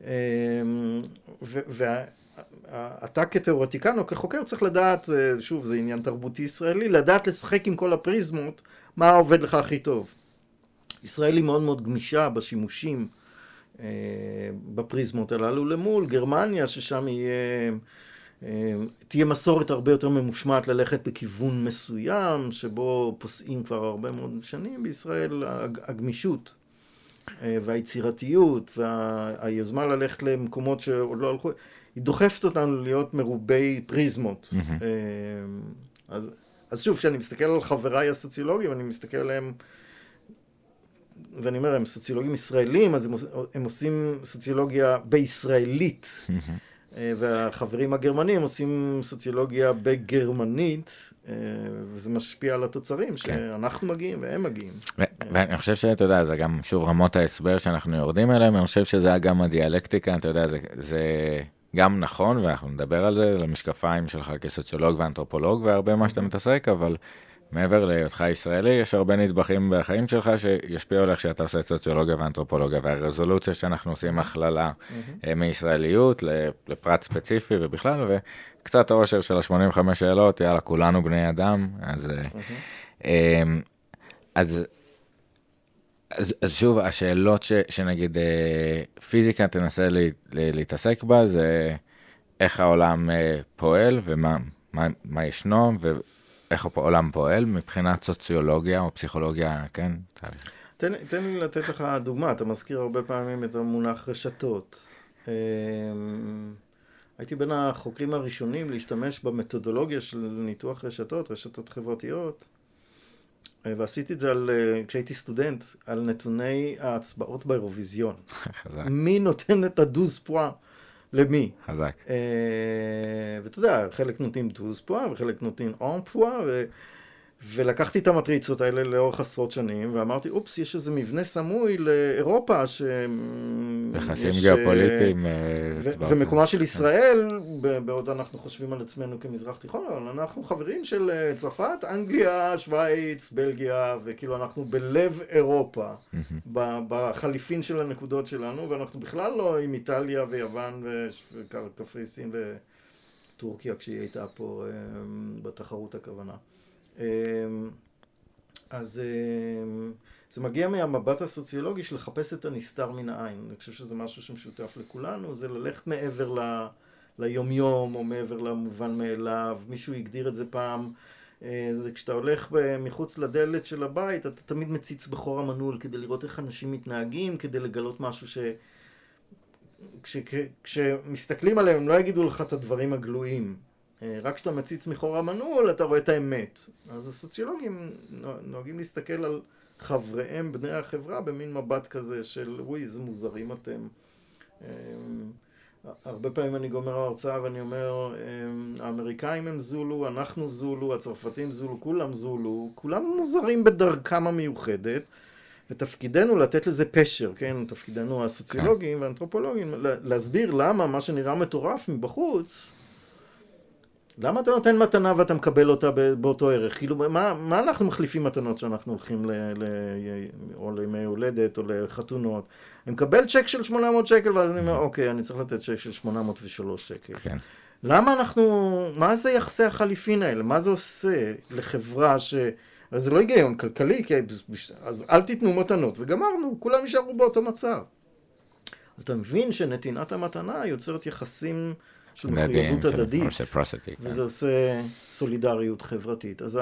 אמ, אתה כתיאורטיקן או כחוקר צריך לדעת, שוב, זה עניין תרבותי ישראלי, לדעת לשחק עם כל הפריזמות, מה עובד לך הכי טוב. ישראל היא מאוד מאוד גמישה בשימושים אה, בפריזמות הללו למול גרמניה, ששם יהיה, אה, תהיה מסורת הרבה יותר ממושמעת ללכת בכיוון מסוים, שבו פוסעים כבר הרבה מאוד שנים בישראל, הגמישות אה, והיצירתיות והיוזמה ללכת למקומות שעוד לא הלכו, היא דוחפת אותנו להיות מרובי פריזמות. Mm-hmm. אז, אז שוב, כשאני מסתכל על חבריי הסוציולוגים, אני מסתכל עליהם ואני אומר, הם סוציולוגים ישראלים, אז הם, הם עושים סוציולוגיה בישראלית, אה, והחברים הגרמנים עושים סוציולוגיה בגרמנית, אה, וזה משפיע על התוצרים, כן. שאנחנו מגיעים והם מגיעים. ואני חושב שאתה יודע, זה גם, שוב, רמות ההסבר שאנחנו יורדים אליהם, אני חושב שזה גם הדיאלקטיקה, אתה יודע, זה, זה גם נכון, ואנחנו נדבר על זה, למשקפיים שלך כסוציולוג ואנתרופולוג, והרבה מה שאתה מתעסק, אבל... מעבר להיותך ישראלי, יש הרבה נדבכים בחיים שלך שישפיעו על איך שאתה עושה סוציולוגיה ואנתרופולוגיה, והרזולוציה שאנחנו עושים הכללה mm-hmm. מישראליות לפרט ספציפי ובכלל, וקצת העושר של ה-85 שאלות, יאללה, כולנו בני אדם, אז... Mm-hmm. אז, אז, אז שוב, השאלות ש, שנגיד אה, פיזיקה תנסה לי, לי, להתעסק בה, זה איך העולם פועל ומה מה, מה ישנו, ו... איך העולם פועל מבחינת סוציולוגיה או פסיכולוגיה, כן? תן, תן לי לתת לך דוגמה, אתה מזכיר הרבה פעמים את המונח רשתות. אמ, הייתי בין החוקרים הראשונים להשתמש במתודולוגיה של ניתוח רשתות, רשתות חברתיות, אה, ועשיתי את זה על, אה, כשהייתי סטודנט, על נתוני ההצבעות באירוויזיון. מי נותן את הדוז פואה למי. חזק. אה, ואתה יודע, חלק נותנים דוז פואה וחלק נותנים און פואה, ולקחתי את המטריצות האלה לאורך עשרות שנים, ואמרתי, אופס, יש איזה מבנה סמוי לאירופה, ש... יחסים גיאופוליטיים. אה, ומקומה של ישראל, בעוד אנחנו חושבים על עצמנו כמזרח תיכון, אבל אנחנו חברים של אה, צרפת, אנגליה, שווייץ, בלגיה, וכאילו אנחנו בלב אירופה, בחליפין של הנקודות שלנו, ואנחנו בכלל לא עם איטליה ויוון וקפריסין וטורקיה, כשהיא הייתה פה אה, בתחרות הכוונה. אמ, אז אמ, זה מגיע מהמבט הסוציולוגי של לחפש את הנסתר מן העין. אני חושב שזה משהו שמשותף לכולנו, זה ללכת מעבר ל... ליומיום או מעבר למובן מאליו. מישהו הגדיר את זה פעם, אה, זה כשאתה הולך מחוץ לדלת של הבית, אתה תמיד מציץ בחור המנעול כדי לראות איך אנשים מתנהגים, כדי לגלות משהו ש... כש... כשמסתכלים עליהם הם לא יגידו לך את הדברים הגלויים. אה, רק כשאתה מציץ מחור המנעול אתה רואה את האמת. אז הסוציולוגים נוהגים להסתכל על חבריהם, בני החברה, במין מבט כזה של וואי, איזה מוזרים אתם. אה, הרבה פעמים אני גומר הרצאה ואני אומר, אה, האמריקאים הם זולו, אנחנו זולו, הצרפתים זולו, כולם זולו, כולם מוזרים בדרכם המיוחדת, ותפקידנו לתת לזה פשר, כן? תפקידנו הסוציולוגים כן. והאנתרופולוגים, להסביר למה מה שנראה מטורף מבחוץ, למה אתה נותן מתנה ואתה מקבל אותה באותו ערך? כאילו, מה, מה אנחנו מחליפים מתנות שאנחנו הולכים ל... ל או לימי הולדת או לחתונות? אני מקבל צ'ק של 800 שקל ואז אני אומר, אוקיי, אני צריך לתת צ'ק של 803 שקל. כן. למה אנחנו, מה זה יחסי החליפין האלה? מה זה עושה לחברה ש... הרי זה לא היגיון כלכלי, כי... אז אל תיתנו מתנות, וגמרנו, כולם יישארו באותו מצב. אתה מבין שנתינת המתנה יוצרת יחסים... של מחויבות הדדית, כן. וזה עושה סולידריות חברתית. אז,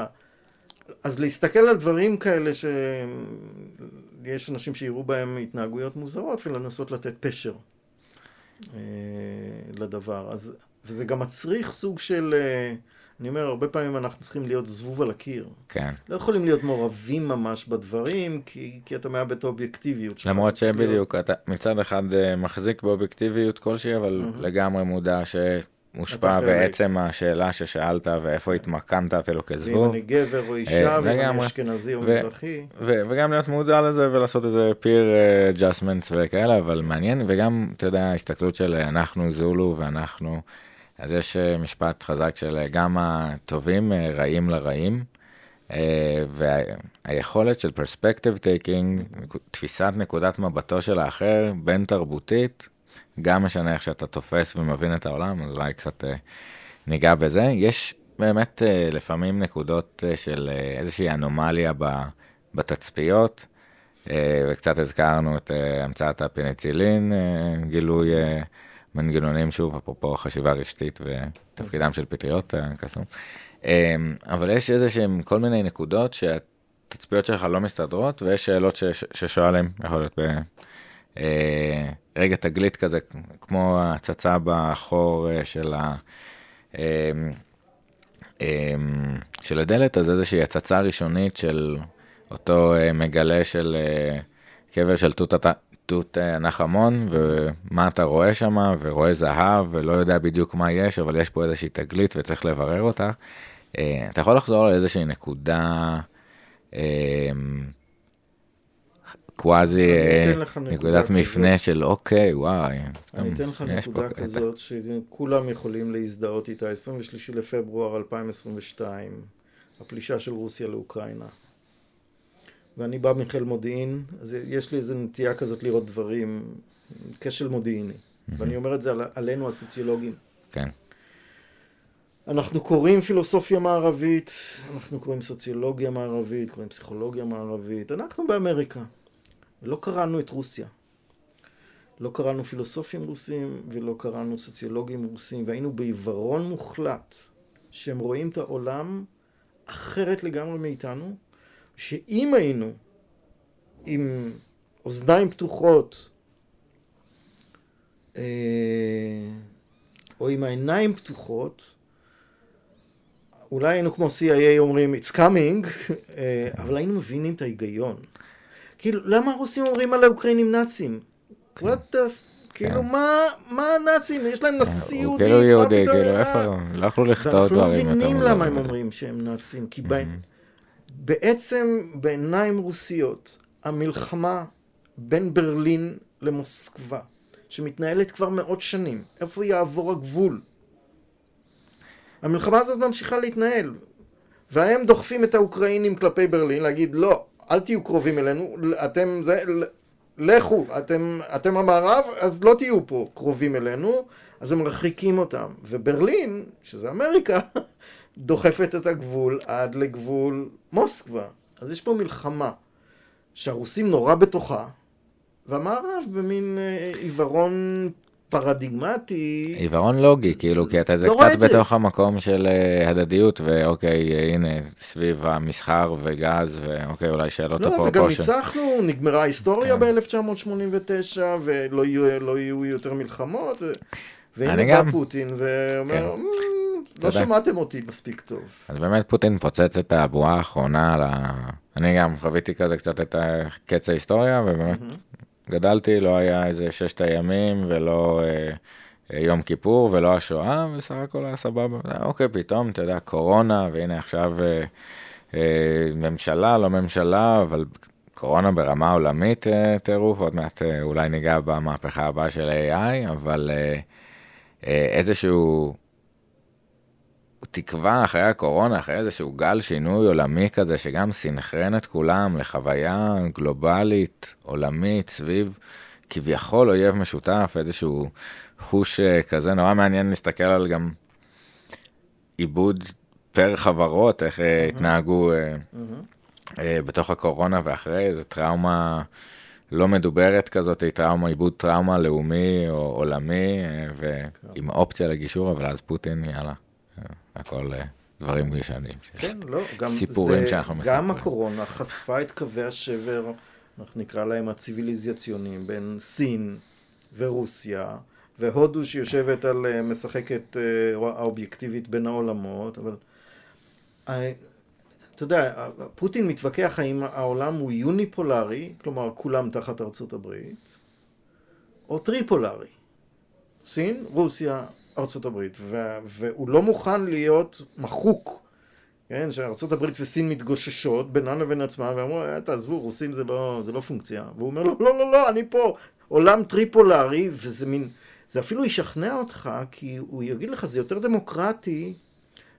אז להסתכל על דברים כאלה שיש אנשים שיראו בהם התנהגויות מוזרות ולנסות לתת פשר אה, לדבר. אז, וזה גם מצריך סוג של... אה, אני אומר, הרבה פעמים אנחנו צריכים להיות זבוב על הקיר. כן. לא יכולים להיות מעורבים ממש בדברים, כי, כי אתה מאבד את האובייקטיביות שלך. למרות שבדיוק. אתה מצד אחד אה, מחזיק באובייקטיביות כלשהי, אבל mm-hmm. לגמרי מודע ש... מושפע בעצם השאלה ששאלת ואיפה התמקמת אפילו כזבוב. ואם אני גבר או אישה, אה, ואם אני אשכנזי או מזרחי. וגם להיות מודע לזה ולעשות איזה peer adjustments וכאלה, אבל מעניין, וגם, אתה יודע, ההסתכלות של אנחנו זולו ואנחנו אז יש אה, משפט חזק של אה, גם הטובים אה, רעים לרעים, והיכולת של perspective taking, תפיסת נקודת מבטו של האחר, בין תרבותית, גם משנה איך שאתה תופס ומבין את העולם, אז אולי קצת ניגע בזה. יש באמת לפעמים נקודות של איזושהי אנומליה בתצפיות, וקצת הזכרנו את המצאת הפניצילין, גילוי מנגנונים, שוב, אפרופו חשיבה רשתית ותפקידם של פטריות. אה, אבל יש איזה שהם כל מיני נקודות שהתצפיות שלך לא מסתדרות, ויש שאלות ש, ששואלים, יכול להיות ב... אה, רגע תגלית כזה, כמו הצצה בחור אה, של ה... אה, של הדלת, אז איזושהי הצצה ראשונית של אותו מגלה של קבר של תות, תות הנחמון, ומה אתה רואה שם, ורואה זהב, ולא יודע בדיוק מה יש, אבל יש פה איזושהי תגלית וצריך לברר אותה. אתה יכול לחזור על איזושהי נקודה קוואזי אה, נקודת מפנה של אוקיי, וואי. אני אתן לך נקודה כזאת שכולם יכולים להזדהות איתה, 23 לפברואר 2022, הפלישה של רוסיה לאוקראינה. ואני בא מחיל מודיעין, אז יש לי איזו נטייה כזאת לראות דברים, כשל מודיעיני. ואני אומר את זה על, עלינו הסוציולוגים. כן. אנחנו קוראים פילוסופיה מערבית, אנחנו קוראים סוציולוגיה מערבית, קוראים פסיכולוגיה מערבית, אנחנו באמריקה. ולא קראנו את רוסיה. לא קראנו פילוסופים רוסים ולא קראנו סוציולוגים רוסים, והיינו בעיוורון מוחלט שהם רואים את העולם אחרת לגמרי מאיתנו, שאם היינו עם אוזניים פתוחות אה, או עם העיניים פתוחות, אולי היינו כמו CIA אומרים it's coming, אה, אבל היינו מבינים את ההיגיון. כאילו, למה הרוסים אומרים על האוקראינים נאצים? what the... כאילו, כן. מה, מה הנאצים? יש להם נשיא יהודי, כאילו יהודי, כאילו, איפה, לא יכלו לכתוב דברים. ואנחנו לא מבינים למה הם אומרים שהם נאצים, כי בעצם בעיניים רוסיות, המלחמה בין ברלין למוסקבה, שמתנהלת כבר מאות שנים, איפה יעבור הגבול? המלחמה הזאת ממשיכה להתנהל, והם דוחפים את האוקראינים כלפי ברלין, להגיד לא, אל תהיו קרובים אלינו, אתם זה, לכו, אתם, אתם המערב, אז לא תהיו פה קרובים אלינו, אז הם מרחיקים אותם. וברלין, שזה אמריקה, דוחפת את הגבול עד לגבול מוסקבה. אז יש פה מלחמה שהרוסים נורא בתוכה, והמערב במין אה, עיוורון פרדיגמטי. עיוורון לוגי, כאילו, כי אתה זה לא קצת בתוך זה. המקום של uh, הדדיות, ואוקיי, הנה, סביב המסחר וגז, ואוקיי, אולי שאלות לא, וגם ניצחנו, נגמרה ההיסטוריה כן. ב-1989, ולא יהיו, לא יהיו יותר מלחמות, ו... והנה בא גם... פוטין, ואומר, כן. Mm, לא שמעתם אותי מספיק טוב. אז באמת פוטין פוצץ את הבועה האחרונה על ה... אני גם חוויתי כזה קצת את קץ ההיסטוריה, ובאמת... Mm-hmm. גדלתי, לא היה איזה ששת הימים ולא אה, אה, יום כיפור ולא השואה, וסך הכל היה סבבה. אוקיי, פתאום, אתה יודע, קורונה, והנה עכשיו אה, אה, ממשלה, לא ממשלה, אבל קורונה ברמה עולמית אה, טירוף, עוד מעט אה, אולי ניגע במהפכה הבאה של AI, אבל אה, אה, איזשהו... תקווה אחרי הקורונה, אחרי איזשהו גל שינוי עולמי כזה, שגם סינכרן את כולם לחוויה גלובלית, עולמית, סביב כביכול אויב משותף, איזשהו חוש אה, כזה, נורא מעניין להסתכל על גם עיבוד פר חברות, איך mm-hmm. התנהגו mm-hmm. בתוך הקורונה ואחרי, זו טראומה לא מדוברת כזאת, טראומה, עיבוד טראומה לאומי או עולמי, ועם אופציה לגישור, אבל אז פוטין, יאללה. הכל אה, דברים ישנים. כן, לא, גם סיפורים זה, שאנחנו מספרים. גם הקורונה חשפה את קווי השבר, אנחנו נקרא להם הציוויליזציונים, בין סין ורוסיה, והודו שיושבת על, אה, משחקת אה, האובייקטיבית בין העולמות, אבל אתה יודע, פוטין מתווכח האם העולם הוא יוניפולרי, כלומר כולם תחת ארצות הברית, או טריפולרי. סין, רוסיה, ארצות הברית, ו- והוא לא מוכן להיות מחוק, כן, שארצות הברית וסין מתגוששות בינן לבין עצמם, ואמרו, אה, תעזבו, רוסים זה לא, זה לא פונקציה. והוא אומר לו, לא, לא, לא, אני פה, עולם טריפולרי, וזה מין, זה אפילו ישכנע אותך, כי הוא יגיד לך, זה יותר דמוקרטי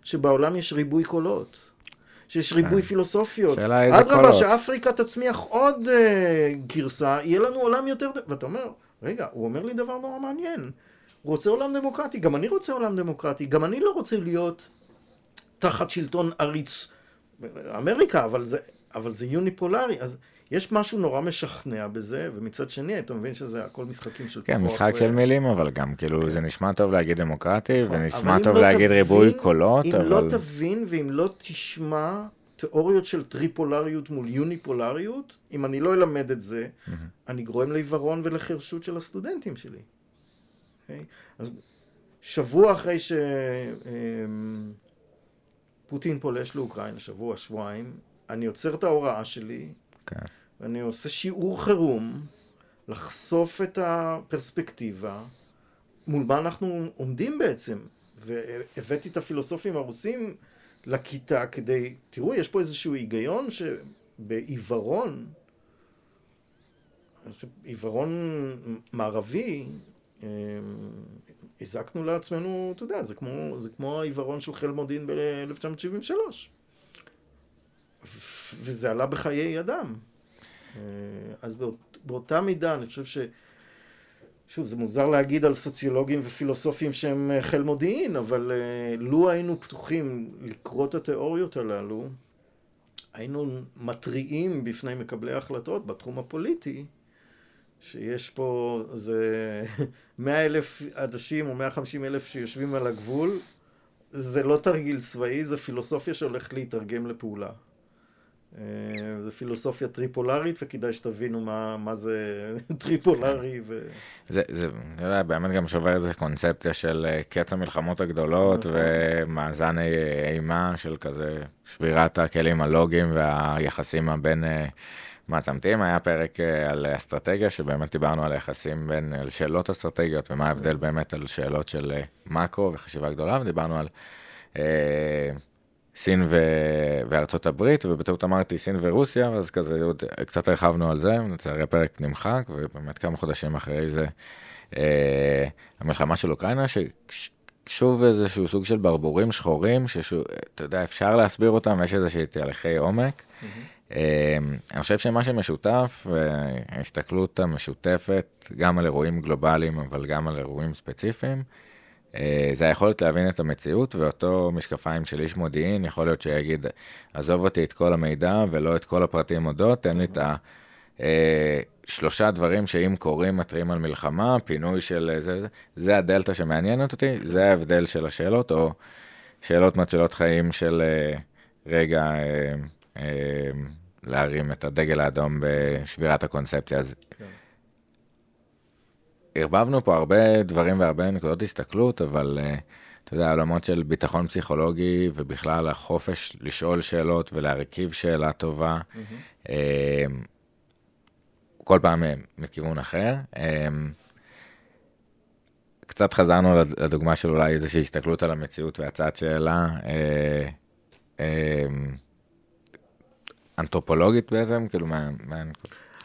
שבעולם יש ריבוי קולות. שיש ריבוי כן. פילוסופיות. שאלה איזה קולות. אדרבה, שאפריקה תצמיח עוד uh, גרסה, יהיה לנו עולם יותר... ואתה אומר, רגע, הוא אומר לי דבר נורא מעניין. הוא רוצה עולם דמוקרטי, גם אני רוצה עולם דמוקרטי, גם אני לא רוצה להיות תחת שלטון עריץ אמריקה, אבל זה, אבל זה יוניפולרי, אז יש משהו נורא משכנע בזה, ומצד שני, אתה מבין שזה הכל משחקים של כן, משחק ו... של מילים, אבל גם, כאילו, כן. זה נשמע טוב להגיד דמוקרטי, ונשמע טוב לא להגיד תבין, ריבוי קולות, אם אבל... אם לא תבין ואם לא תשמע תיאוריות של טריפולריות מול יוניפולריות, אם אני לא אלמד את זה, mm-hmm. אני גורם לעיוורון ולחירשות של הסטודנטים שלי. Okay? אוקיי? אז שבוע אחרי שפוטין אמ, פולש לאוקראינה, שבוע, שבועיים, אני עוצר את ההוראה שלי, okay. ואני עושה שיעור חירום, לחשוף את הפרספקטיבה, מול מה אנחנו עומדים בעצם. והבאתי את הפילוסופים הרוסים לכיתה כדי, תראו, יש פה איזשהו היגיון שבעיוורון, עיוורון מערבי, אמ, הזקנו לעצמנו, אתה יודע, זה כמו, זה כמו העיוורון של חיל מודיעין ב-1973. וזה עלה בחיי אדם. אה, אז באות, באותה מידה, אני חושב ש... שוב, זה מוזר להגיד על סוציולוגים ופילוסופים שהם אה, חיל מודיעין, אבל uh, לו היינו פתוחים לקרוא את התיאוריות הללו, היינו מתריעים בפני מקבלי ההחלטות בתחום הפוליטי, שיש פה איזה מאה אלף אנשים או מאה חמישים אלף שיושבים על הגבול, זה לא תרגיל צבאי, זה פילוסופיה שהולכת להתרגם לפעולה. אה, זה פילוסופיה טריפולרית, וכדאי שתבינו מה, מה זה טריפולרי. ו... זה, זה, אני יודע, באמת גם שובר איזו קונספציה של אה, קץ המלחמות הגדולות, נכון. ומאזן אימה של כזה שבירת הכלים הלוגיים והיחסים הבין... אה, מעצמתיים, היה פרק על אסטרטגיה, שבאמת דיברנו על היחסים בין, על שאלות אסטרטגיות, ומה ההבדל באמת על שאלות של מאקרו וחשיבה גדולה, ודיברנו על אה, סין ו... וארצות הברית, ובטעות אמרתי סין ורוסיה, אז כזה עוד קצת הרחבנו על זה, לצערי הפרק נמחק, ובאמת כמה חודשים אחרי זה, אה, המלחמה של אוקראינה, ששוב איזשהו סוג של ברבורים שחורים, שאתה יודע, אפשר להסביר אותם, יש איזושהי תהליכי עומק. Mm-hmm. אה, אני חושב שמה שמשותף, ההסתכלות המשותפת, גם על אירועים גלובליים, אבל גם על אירועים ספציפיים, אה, זה היכולת להבין את המציאות, ואותו משקפיים של איש מודיעין, יכול להיות שיגיד, עזוב אותי את כל המידע ולא את כל הפרטים אודות, תן לי את השלושה אה, דברים שאם קורים מתריעים על מלחמה, פינוי של זה, זה, זה הדלתא שמעניינת אותי, זה ההבדל של השאלות, או שאלות מצילות חיים של אה, רגע, להרים את הדגל האדום בשבירת הקונספציה. אז כן. ערבבנו פה הרבה דברים והרבה נקודות הסתכלות, אבל uh, אתה יודע, עולמות של ביטחון פסיכולוגי ובכלל החופש לשאול שאלות ולהרכיב שאלה טובה, mm-hmm. uh, כל פעם uh, מכיוון אחר. קצת חזרנו לדוגמה של אולי איזושהי הסתכלות על המציאות והצעת שאלה. uh, אנתרופולוגית בעצם, כאילו מה... מה...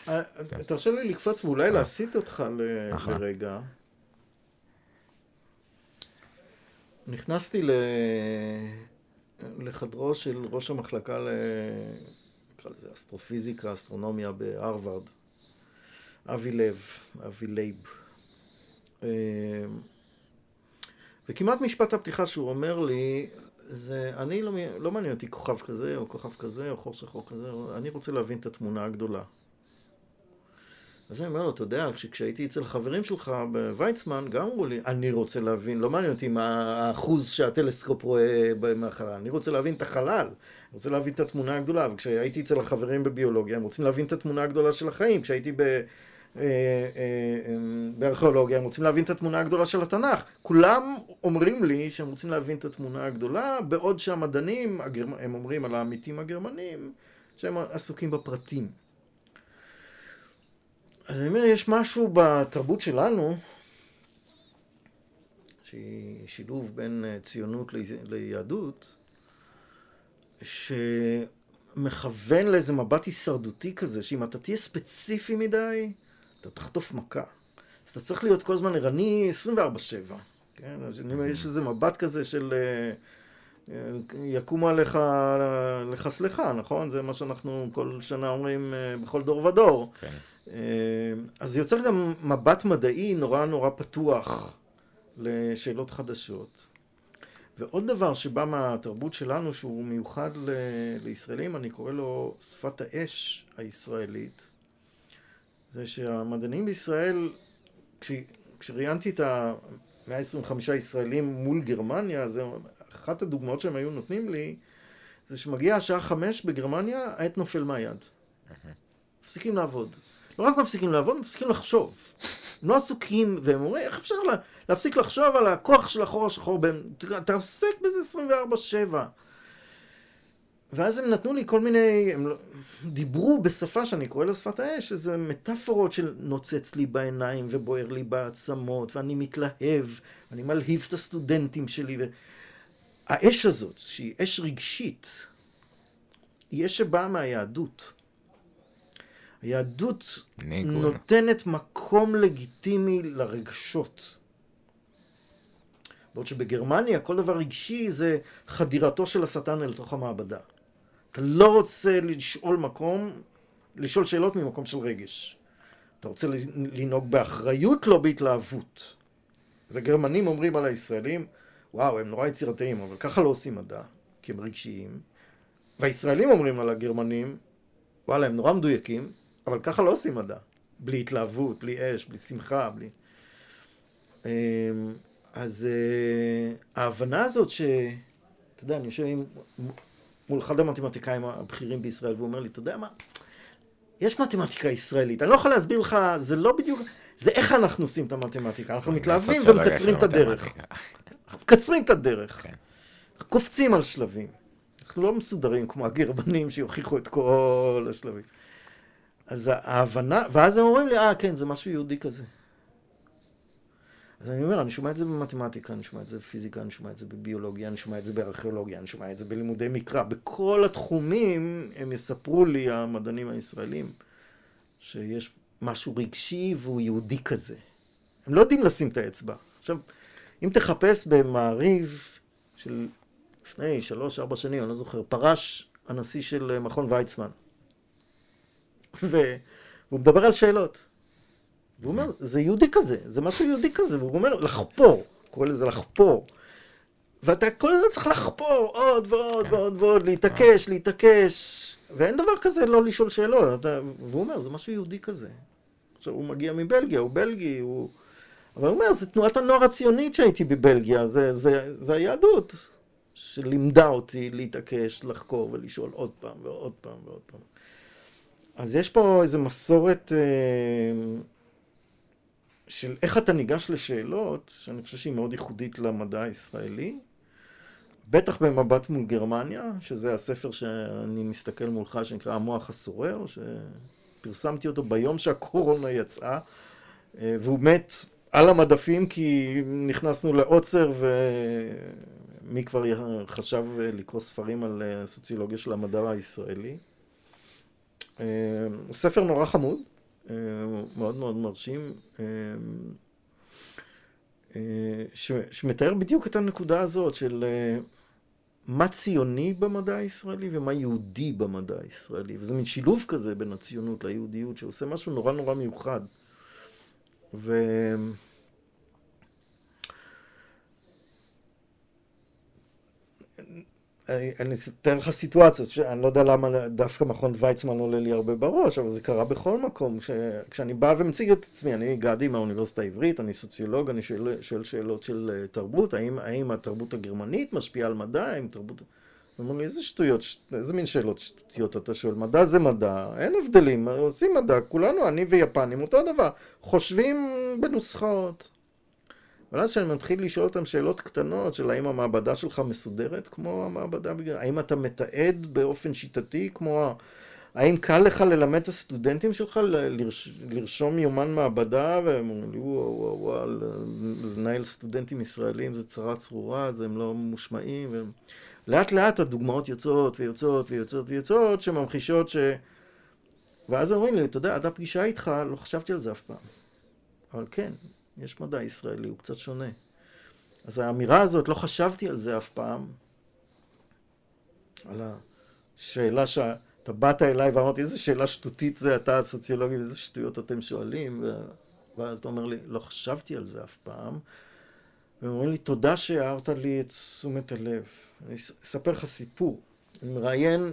אה, תרשה לי לקפוץ ואולי אה. להסיט אותך לרגע. נכנסתי לחדרו של ראש המחלקה ל... נקרא לזה אסטרופיזיקה, אסטרונומיה בהרווארד, אבי לב, אבי לייב. אה, וכמעט משפט הפתיחה שהוא אומר לי, זה, אני לא, לא מעניין אותי כוכב כזה, או כוכב כזה, או חושך או כזה, אני רוצה להבין את התמונה הגדולה. אז אני אומר לו, אתה יודע, כשהייתי אצל חברים שלך בוויצמן, גם אמרו לי, אני רוצה להבין, לא מעניין אותי מה האחוז שהטלסקופ רואה מהחלל, אני רוצה להבין את החלל, אני רוצה להבין את התמונה הגדולה, וכשהייתי אצל החברים בביולוגיה, הם רוצים להבין את התמונה הגדולה של החיים, כשהייתי ב... אה, אה, בארכיאולוגיה, הם רוצים להבין את התמונה הגדולה של התנ"ך. כולם אומרים לי שהם רוצים להבין את התמונה הגדולה, בעוד שהמדענים, הם אומרים על העמיתים הגרמנים, שהם עסוקים בפרטים. אז אני אומר, יש משהו בתרבות שלנו, שהיא שילוב בין אה, ציונות ליהדות, שמכוון לאיזה מבט הישרדותי כזה, שאם אתה תהיה ספציפי מדי, אתה תחטוף מכה. אז אתה צריך להיות כל הזמן ערני 24-7. כן? אז אני אומר, יש איזה מבט כזה של... יקומו עליך לחסלך, נכון? זה מה שאנחנו כל שנה אומרים אה, בכל דור ודור. כן. אה, אז זה יוצר גם מבט מדעי נורא נורא פתוח לשאלות חדשות. ועוד דבר שבא מהתרבות שלנו שהוא מיוחד ל- לישראלים, אני קורא לו שפת האש הישראלית, זה שהמדענים בישראל, כש, כשראיינתי את ה-125 ישראלים מול גרמניה, זה אחת הדוגמאות שהם היו נותנים לי, זה שמגיעה השעה חמש בגרמניה, העט נופל מהיד. מפסיקים לעבוד. לא רק מפסיקים לעבוד, מפסיקים לחשוב. הם לא עסוקים, והם אומרים, איך אפשר לה, להפסיק לחשוב על הכוח של החור השחור? אתה עוסק בזה 24-7. ואז הם נתנו לי כל מיני, הם לא- דיברו בשפה שאני קורא לה שפת האש, איזה מטאפורות של נוצץ לי בעיניים ובוער לי בעצמות, ואני מתלהב, ואני מלהיב את הסטודנטים שלי. ו... האש הזאת, שהיא אש רגשית, היא אש שבאה מהיהדות. היהדות. נותנת מקום לגיטימי לרגשות. בעוד שבגרמניה כל דבר רגשי זה חדירתו של השטן אל תוך המעבדה. אתה לא רוצה לשאול מקום, לשאול שאלות ממקום של רגש. אתה רוצה לנהוג באחריות, לא בהתלהבות. אז הגרמנים אומרים על הישראלים, וואו, הם נורא יצירתיים, אבל ככה לא עושים מדע, כי הם רגשיים. והישראלים אומרים על הגרמנים, וואלה, הם נורא מדויקים, אבל ככה לא עושים מדע. בלי התלהבות, בלי אש, בלי שמחה, בלי... אמ, אז אה, ההבנה הזאת ש... אתה יודע, אני יושב עם... מול אחד המתמטיקאים הבכירים בישראל, והוא אומר לי, אתה יודע מה? יש מתמטיקה ישראלית. אני לא יכול להסביר לך, זה לא בדיוק... זה איך אנחנו עושים את המתמטיקה. אנחנו מתלהבים ומקצרים את הדרך. מקצרים את הדרך. כן. קופצים על שלבים. אנחנו לא מסודרים כמו הגרבנים שיוכיחו את כל השלבים. אז ההבנה, ואז הם אומרים לי, אה, כן, זה משהו יהודי כזה. אז אני אומר, אני שומע את זה במתמטיקה, אני שומע את זה בפיזיקה, אני שומע את זה בביולוגיה, אני שומע את זה בארכיאולוגיה, אני שומע את זה בלימודי מקרא. בכל התחומים הם יספרו לי, המדענים הישראלים, שיש משהו רגשי והוא יהודי כזה. הם לא יודעים לשים את האצבע. עכשיו, אם תחפש במעריב של לפני שלוש, ארבע שנים, אני לא זוכר, פרש הנשיא של מכון ויצמן. והוא מדבר על שאלות. והוא אומר, זה יהודי כזה, זה משהו יהודי כזה, והוא אומר, לחפור, קורא לזה לחפור. ואתה כל הזמן צריך לחפור עוד ועוד כן. ועוד ועוד, להתעקש, להתעקש. ואין דבר כזה לא לשאול שאלות. אתה... והוא אומר, זה משהו יהודי כזה. עכשיו, הוא מגיע מבלגיה, הוא בלגי, הוא... אבל הוא אומר, זה תנועת הנוער הציונית שהייתי בבלגיה, זה, זה, זה היהדות שלימדה אותי להתעקש, לחקור ולשאול עוד פעם ועוד פעם ועוד פעם. אז יש פה איזו מסורת אה, של איך אתה ניגש לשאלות, שאני חושב שהיא מאוד ייחודית למדע הישראלי. בטח במבט מול גרמניה, שזה הספר שאני מסתכל מולך, שנקרא המוח הסורר, שפרסמתי אותו ביום שהקורונה יצאה, אה, והוא מת על המדפים כי נכנסנו לעוצר ומי כבר חשב לקרוא ספרים על אה, סוציולוגיה של המדע הישראלי. אה, ספר נורא חמוד, אה, מאוד מאוד מרשים, שמתאר בדיוק את הנקודה הזאת של מה ציוני במדע הישראלי ומה יהודי במדע הישראלי. וזה מין שילוב כזה בין הציונות ליהודיות שעושה משהו נורא נורא מיוחד. ו... אני, אתן לך סיטואציות, שאני לא יודע למה דווקא מכון ויצמן עולה לי הרבה בראש, אבל זה קרה בכל מקום. ש, כשאני בא ומציג את עצמי, אני גדי מהאוניברסיטה העברית, אני סוציולוג, אני שואל, שואל שאלות של אה, תרבות, האם, האם התרבות הגרמנית משפיעה על מדע, האם תרבות... אמרו לי, איזה שטויות, איזה מין שאלות שטויות אתה שואל? מדע זה מדע, אין הבדלים, עושים מדע, כולנו, אני ויפנים, אותו דבר, חושבים בנוסחאות. אבל אז כשאני מתחיל לשאול אותם שאלות קטנות של האם המעבדה שלך מסודרת כמו המעבדה, האם אתה מתעד באופן שיטתי כמו, האם קל לך ללמד את הסטודנטים שלך לרש, לרשום יומן מעבדה, והם אומרים לי, וואו וואו וואו, לנהל סטודנטים ישראלים זה צרה צרורה, אז הם לא מושמעים, והם... לאט לאט הדוגמאות יוצאות ויוצאות ויוצאות ויוצאות, שממחישות ש... ואז אומרים לי, אתה יודע, עד הפגישה איתך לא חשבתי על זה אף פעם. אבל כן, יש מדע ישראלי, הוא קצת שונה. אז האמירה הזאת, לא חשבתי על זה אף פעם, על השאלה שאתה באת אליי ואמרתי, איזה שאלה שטותית זה אתה הסוציולוגי, ואיזה שטויות אתם שואלים, ו... ואז אתה אומר לי, לא חשבתי על זה אף פעם. והם אומרים לי, תודה שהערת לי את תשומת הלב. אני אספר לך סיפור. אני מראיין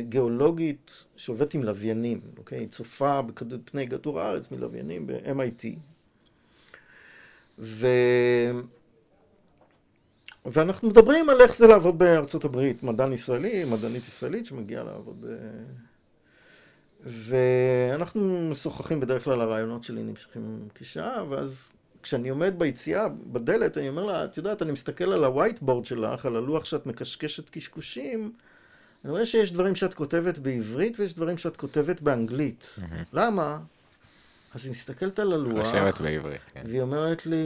גיאולוגית שעובדת עם לוויינים, אוקיי? היא צופה בפני כדור הארץ מלוויינים ב-MIT. ו... ואנחנו מדברים על איך זה לעבוד בארצות הברית, מדען ישראלי, מדענית ישראלית שמגיעה לעבוד ב... ואנחנו משוחחים בדרך כלל, הרעיונות שלי נמשכים כשעה, ואז כשאני עומד ביציאה, בדלת, אני אומר לה, את יודעת, אני מסתכל על הווייטבורד שלך, על הלוח שאת מקשקשת קשקושים, אני רואה שיש דברים שאת כותבת בעברית ויש דברים שאת כותבת באנגלית. Mm-hmm. למה? אז היא מסתכלת על הלוח, חושבת בעברית, כן. והיא אומרת לי,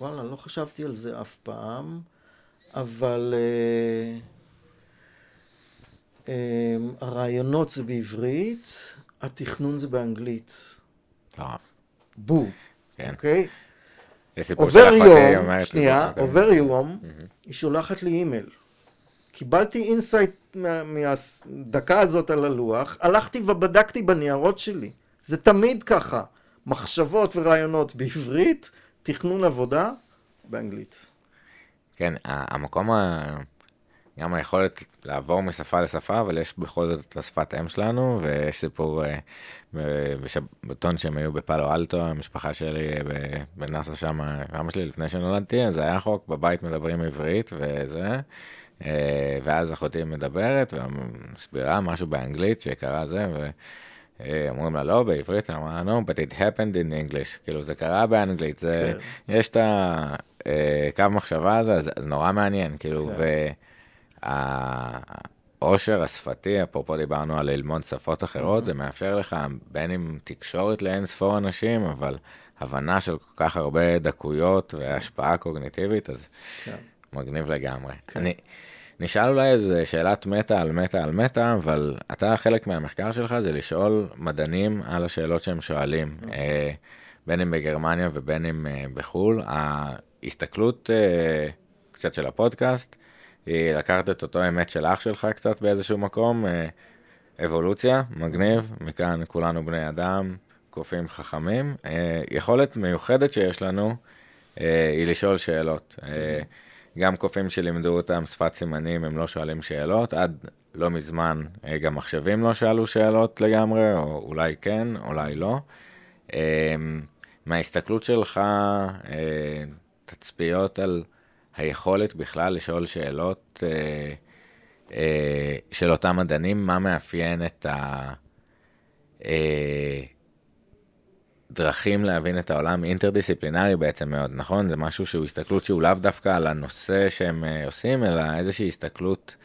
וואלה, לא חשבתי על זה אף פעם, אבל uh, uh, הרעיונות זה בעברית, התכנון זה באנגלית. אה. בו, כן. אוקיי? יש סיפור עובר יום, שנייה, אוקיי. עובר יום, היא שולחת לי אימייל. קיבלתי insight מה- מהדקה הזאת על הלוח, הלכתי ובדקתי בניירות שלי. זה תמיד ככה. מחשבות ורעיונות בעברית, תכנון עבודה באנגלית. כן, המקום, ה... גם היכולת לעבור משפה לשפה, אבל יש בכל זאת את השפת אם שלנו, ויש סיפור אה, בשבתון שהם היו בפאלו אלטו, המשפחה שלי אה, בנאסא שם, אבא שלי לפני שנולדתי, אז היה חוק, בבית מדברים עברית וזה, ואז אחותי מדברת ומסבירה משהו באנגלית שקרה זה, ו... אה, לה לא בעברית, אמרה no, but it happened in English, כאילו זה קרה באנגלית, זה, יש את הקו מחשבה הזה, זה נורא מעניין, כאילו, והעושר השפתי, אפרופו דיברנו על ללמוד שפות אחרות, זה מאפשר לך בין אם תקשורת לאין ספור אנשים, אבל הבנה של כל כך הרבה דקויות והשפעה קוגניטיבית, אז כן. מגניב לגמרי. אני, נשאל אולי איזה שאלת מטה על מטה על מטה, אבל אתה, חלק מהמחקר שלך זה לשאול מדענים על השאלות שהם שואלים, אה, בין אם בגרמניה ובין אם אה, בחו"ל. ההסתכלות אה, קצת של הפודקאסט, היא לקחת את אותו אמת של אח שלך קצת באיזשהו מקום, אה, אבולוציה, מגניב, מכאן כולנו בני אדם, קופים חכמים. יכולת מיוחדת שיש לנו היא לשאול שאלות. אה, גם קופים שלימדו אותם שפת סימנים, הם לא שואלים שאלות, עד לא מזמן אה, גם מחשבים לא שאלו שאלות לגמרי, או אולי כן, אולי לא. אה, מההסתכלות שלך, אה, תצפיות על היכולת בכלל לשאול שאלות אה, של אותם מדענים, מה מאפיין את ה... אה, דרכים להבין את העולם אינטרדיסציפלינרי בעצם מאוד, נכון? זה משהו שהוא הסתכלות שהוא לאו דווקא על הנושא שהם uh, עושים, אלא איזושהי הסתכלות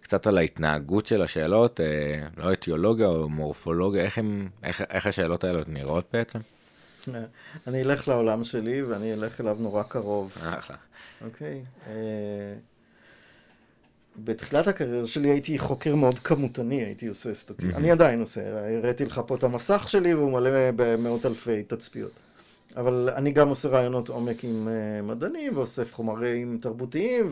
קצת על ההתנהגות של השאלות, uh, לא אתיולוגיה או מורפולוגיה, איך, הם, איך, איך השאלות האלה נראות בעצם? אני אלך לעולם שלי ואני אלך אליו נורא קרוב. אחלה. אוקיי. אה, בתחילת הקריירה שלי הייתי חוקר מאוד כמותני, הייתי עושה סטטיסטיקה. אני עדיין עושה, הראיתי לך פה את המסך שלי והוא מלא במאות אלפי תצפיות. אבל אני גם עושה רעיונות עומק עם אה, מדענים ואוסף חומרים תרבותיים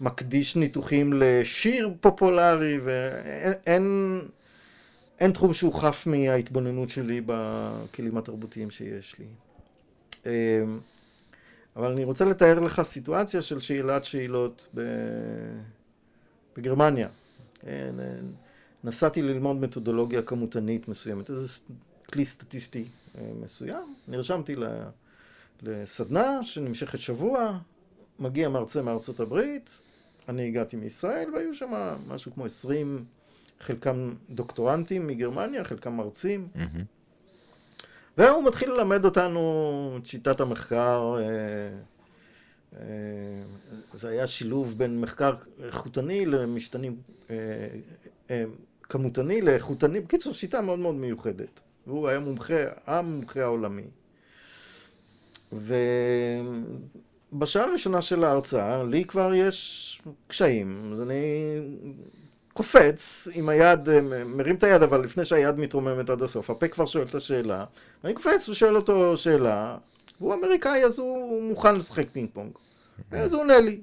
ומקדיש ניתוחים לשיר פופולרי ואין אין תחום שהוא חף מההתבוננות שלי בכלים התרבותיים שיש לי. אה, אבל אני רוצה לתאר לך סיטואציה של שאלת שאלות ב... בגרמניה. כן, נסעתי ללמוד מתודולוגיה כמותנית מסוימת, איזה כלי סטטיסטי מסוים, נרשמתי לסדנה שנמשכת שבוע, מגיע מרצה מארצות הברית, אני הגעתי מישראל והיו שם משהו כמו עשרים, חלקם דוקטורנטים מגרמניה, חלקם מרצים. מהמם. והוא מתחיל ללמד אותנו את שיטת המחקר. אה, זה היה שילוב בין מחקר איכותני למשתנים, אה, אה, כמותני לאיכותני, בקיצור שיטה מאוד מאוד מיוחדת. והוא היה מומחה, המומחה העולמי. ובשעה הראשונה של ההרצאה, לי כבר יש קשיים, אז אני קופץ עם היד, מרים את היד, אבל לפני שהיד מתרוממת עד הסוף, הפה כבר שואל את השאלה, ואני קופץ ושואל אותו שאלה, והוא אמריקאי אז הוא מוכן לשחק פינג פונג. אז הוא עונה לי.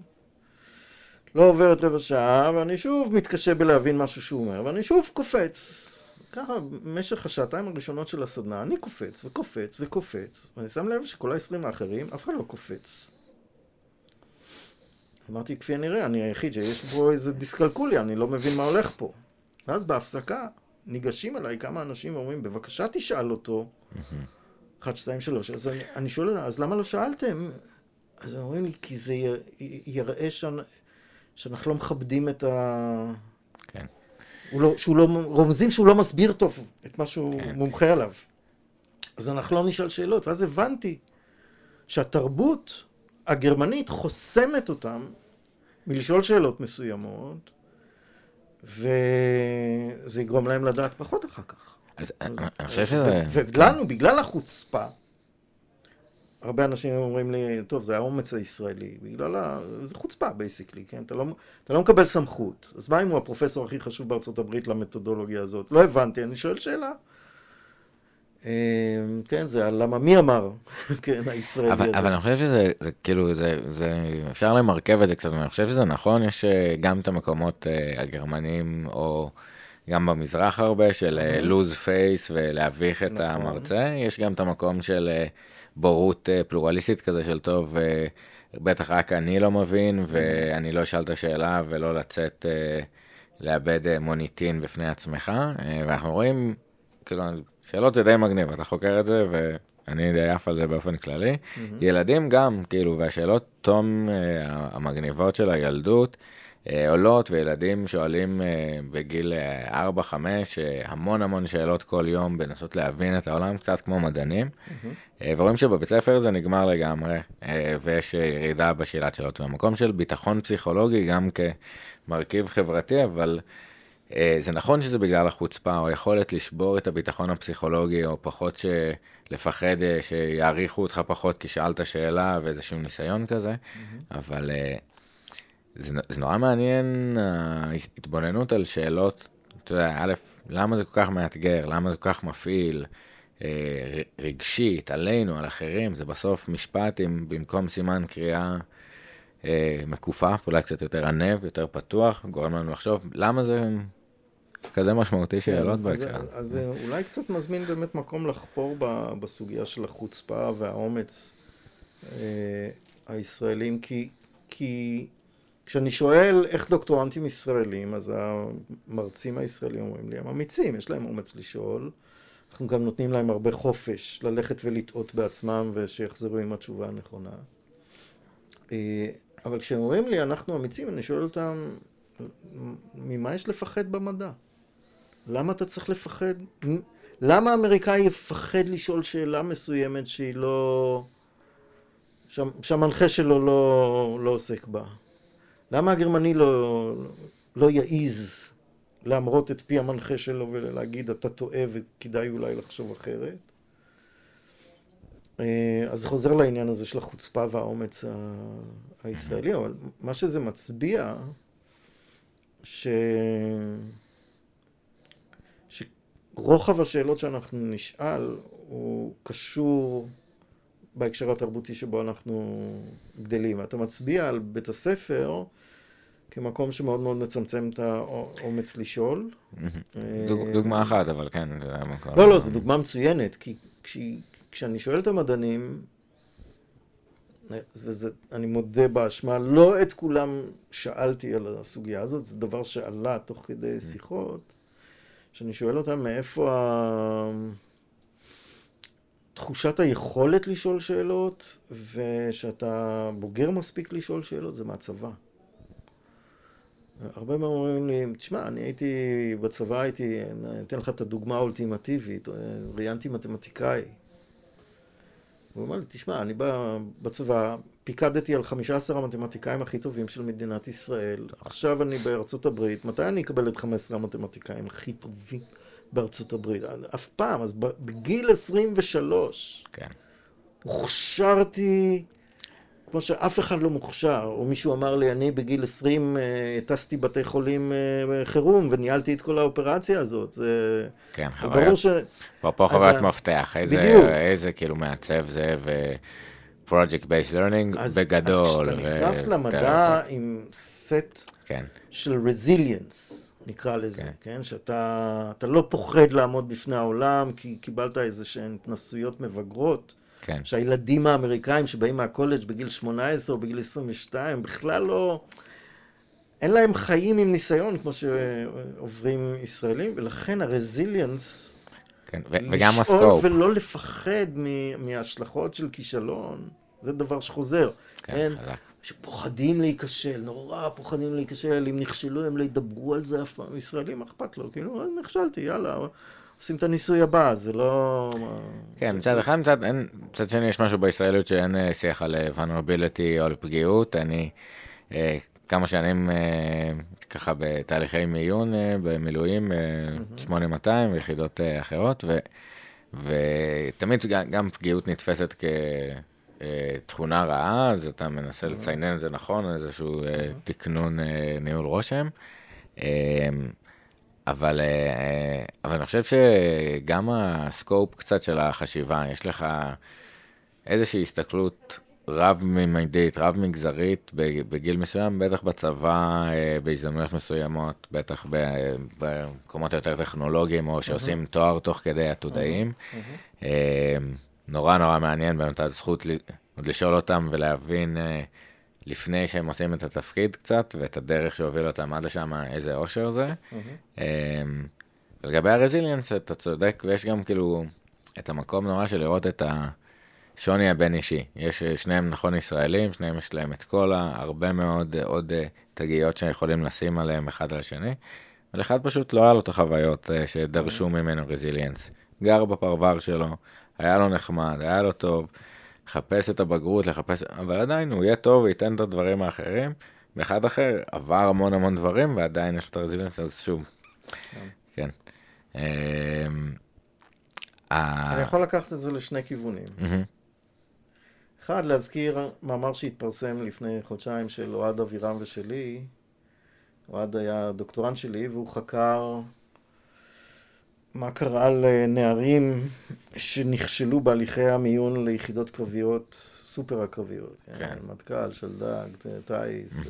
לא עוברת רבע שעה, ואני שוב מתקשה בלהבין משהו שהוא אומר, ואני שוב קופץ. ככה, במשך השעתיים הראשונות של הסדנה, אני קופץ וקופץ וקופץ, ואני שם לב שכל העשרים האחרים, אף אחד לא קופץ. אמרתי, כפי הנראה, אני היחיד שיש פה איזה דיסקלקוליה, אני לא מבין מה הולך פה. ואז בהפסקה, ניגשים אליי כמה אנשים ואומרים, בבקשה תשאל אותו. אחת, שתיים, שלוש. אז אני, אני שואל, אז למה לא שאלתם? אז הם אומרים לי, כי זה יראה שאני, שאנחנו לא מכבדים את ה... כן. לא, שהוא לא, רומזים שהוא לא מסביר טוב את מה שהוא כן. מומחה עליו. אז אנחנו לא נשאל שאלות. ואז הבנתי שהתרבות הגרמנית חוסמת אותם מלשאול שאלות מסוימות, וזה יגרום להם לדעת פחות אחר כך. אז אני חושב שזה... ולנו, בגלל החוצפה, הרבה אנשים אומרים לי, טוב, זה האומץ הישראלי, בגלל ה... זה חוצפה בייסיקלי, כן? אתה לא, אתה לא מקבל סמכות. אז מה אם הוא הפרופסור הכי חשוב בארצות הברית למתודולוגיה הזאת? לא הבנתי, אני שואל שאלה. אמ, כן, זה למה מי אמר, כן, הישראלי אבל, הזה. אבל אני חושב שזה, זה, כאילו, זה, זה, אפשר למרכב את זה קצת, אני חושב שזה נכון, יש אה, גם את המקומות הגרמנים, או גם במזרח הרבה, של לוז uh, פייס ולהביך את נכון. המרצה, יש גם את המקום של uh, בורות uh, פלורליסטית כזה של טוב, בטח רק אני לא מבין, ואני לא אשאל את השאלה ולא לצאת, לאבד מוניטין בפני עצמך, ואנחנו רואים, כאילו, שאלות זה די מגניב, אתה חוקר את זה, ואני די עף על זה באופן כללי. Mm-hmm. ילדים גם, כאילו, והשאלות תום המגניבות של הילדות עולות, וילדים שואלים uh, בגיל 4-5 uh, uh, המון המון שאלות כל יום בנסות להבין את העולם, קצת כמו מדענים. Mm-hmm. ורואים שבבית ספר זה נגמר לגמרי, ויש ירידה בשאלת שאלות. והמקום של ביטחון פסיכולוגי גם כמרכיב חברתי, אבל... אה, זה נכון שזה בגלל החוצפה, או יכולת לשבור את הביטחון הפסיכולוגי, או פחות לפחד אה, שיעריכו אותך פחות כי שאלת שאלה ואיזשהו ניסיון כזה, mm-hmm. אבל אה, זה, זה נורא מעניין ההתבוננות על שאלות, אתה יודע, א', למה זה כל כך מאתגר, למה זה כל כך מפעיל, רגשית, עלינו, על אחרים, זה בסוף משפט עם במקום סימן קריאה. מכופף, אולי קצת יותר ענב, יותר פתוח, גורם לנו לחשוב למה זה כזה משמעותי שאלות בהקשר. אז זה אולי קצת מזמין באמת מקום לחפור בסוגיה של החוצפה והאומץ אה, הישראלים, כי, כי כשאני שואל איך דוקטורנטים ישראלים, אז המרצים הישראלים אומרים לי, הם אמיצים, יש להם אומץ לשאול. אנחנו גם נותנים להם הרבה חופש ללכת ולטעות בעצמם ושיחזרו עם התשובה הנכונה. אה, אבל כשהם אומרים לי, אנחנו אמיצים, אני שואל אותם, ממה יש לפחד במדע? למה אתה צריך לפחד? למה האמריקאי יפחד לשאול שאלה מסוימת שהיא לא... שהמנחה שלו לא, לא עוסק בה? למה הגרמני לא, לא יעיז להמרות את פי המנחה שלו ולהגיד אתה טועה וכדאי אולי לחשוב אחרת? אה, אז חוזר לעניין הזה של החוצפה והאומץ הישראלי, אבל מה שזה מצביע, ש... רוחב השאלות שאנחנו נשאל הוא קשור בהקשר התרבותי שבו אנחנו גדלים. אתה מצביע על בית הספר כמקום שמאוד מאוד מצמצם את האומץ לשאול. דוגמה אחת, אבל כן. לא, לא, זו דוגמה מצוינת, כי כשאני שואל את המדענים, ואני מודה באשמה, לא את כולם שאלתי על הסוגיה הזאת, זה דבר שעלה תוך כדי שיחות. שאני שואל אותם מאיפה ה... תחושת היכולת לשאול שאלות, ושאתה בוגר מספיק לשאול שאלות, זה מהצבא. הרבה מאוד אומרים לי, תשמע, אני הייתי, בצבא הייתי, אני אתן לך את הדוגמה האולטימטיבית, ראיינתי מתמטיקאי. הוא אמר לי, תשמע, אני בא בצבא, פיקדתי על 15 המתמטיקאים הכי טובים של מדינת ישראל, עכשיו אני בארצות הברית, מתי אני אקבל את 15 המתמטיקאים הכי טובים בארצות הברית? אף פעם, אז בגיל 23, כן. הוכשרתי כמו שאף אחד לא מוכשר, או מישהו אמר לי, אני בגיל 20 אה, טסתי בתי חולים אה, חירום וניהלתי את כל האופרציה הזאת. זה, כן, חוויה. ברור ש... פה, חוויית מפתח, איזה, איזה כאילו מעצב זה, project based learning אז, בגדול. אז כשאתה נכנס למדע עם סט כן. של resilience, נקרא לזה, כן? כן? שאתה לא פוחד לעמוד בפני העולם, כי קיבלת איזה שהן התנסויות מבגרות. כן. שהילדים האמריקאים שבאים מהקולג' בגיל 18 או בגיל 22, בכלל לא... אין להם חיים עם ניסיון כמו שעוברים ישראלים, ולכן הרזיליאנס... כן, ו- וגם הסקופ. לשאול ולא לפחד מההשלכות של כישלון, זה דבר שחוזר. כן, אין, חלק. שפוחדים להיכשל, נורא פוחדים להיכשל, אם נכשלו הם לא ידברו על זה אף פעם, ישראלים, אכפת לו, כאילו, נכשלתי, יאללה, עושים את הניסוי הבא, זה לא... כן, מצד אחד, מצד, אין, מצד שני יש משהו בישראליות שאין אה, שיח על vulnerability או על פגיעות, אני אה, כמה שנים אה, ככה בתהליכי מיון במילואים, 8200 ויחידות אחרות, ו, ותמיד גם פגיעות נתפסת כ... תכונה רעה, אז אתה מנסה לציינן את זה נכון, איזשהו תקנון ניהול רושם. אבל, אה, אבל אני חושב שגם הסקופ קצת של החשיבה, יש לך איזושהי הסתכלות רב-ממדית, רב-מגזרית בגיל מסוים, בטח בצבא, אה, בהזדמנויות מסוימות, בטח במקומות יותר טכנולוגיים, או שעושים תואר תוך כדי עתודאים. אה, נורא נורא מעניין באמת הזכות עוד לשאול אותם ולהבין לפני שהם עושים את התפקיד קצת, ואת הדרך שהוביל אותם עד לשם, איזה אושר זה. Mm-hmm. לגבי הרזיליאנס, אתה צודק, ויש גם כאילו את המקום נורא של לראות את השוני הבין-אישי. יש שניהם נכון ישראלים, שניהם יש להם את כל הרבה מאוד עוד אה, תגיות שיכולים לשים עליהם אחד על השני, אבל אחד פשוט לא היה לו את החוויות אה, שדרשו. ממנו רזיליאנס. גר בפרבר שלו, היה לו נחמד, היה לו טוב. לחפש את הבגרות, לחפש, אבל עדיין הוא יהיה טוב וייתן את הדברים האחרים. ואחד אחר עבר המון המון דברים ועדיין יש לו את הרזילנס, אז שוב, כן. אמ, אני יכול לקחת את זה לשני כיוונים. אחד, להזכיר מאמר שהתפרסם לפני חודשיים של אוהד אבירם ושלי. אוהד היה דוקטורנט שלי והוא חקר מה קרה לנערים שנכשלו בהליכי המיון ליחידות קרביות, סופר הקרביות, כן. כן. מטכ"ל, שלדג, טיס, אה,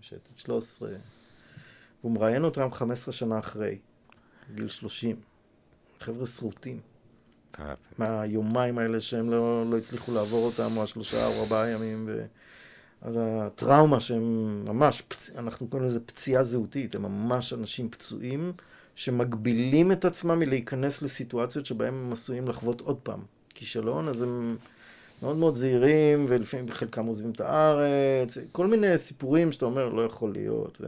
שייטת 13. והוא מראיין אותם 15 שנה אחרי, גיל 30. חבר'ה שרוטים. מהיומיים האלה שהם לא, לא הצליחו לעבור אותם, או השלושה או ארבעה ימים, ו... הטראומה שהם ממש, פצ... אנחנו קוראים לזה פציעה זהותית, הם ממש אנשים פצועים. שמגבילים את עצמם מלהיכנס לסיטואציות שבהם הם עשויים לחוות עוד פעם כישלון, אז הם מאוד מאוד זהירים, ולפעמים חלקם עוזבים את הארץ, כל מיני סיפורים שאתה אומר, לא יכול להיות.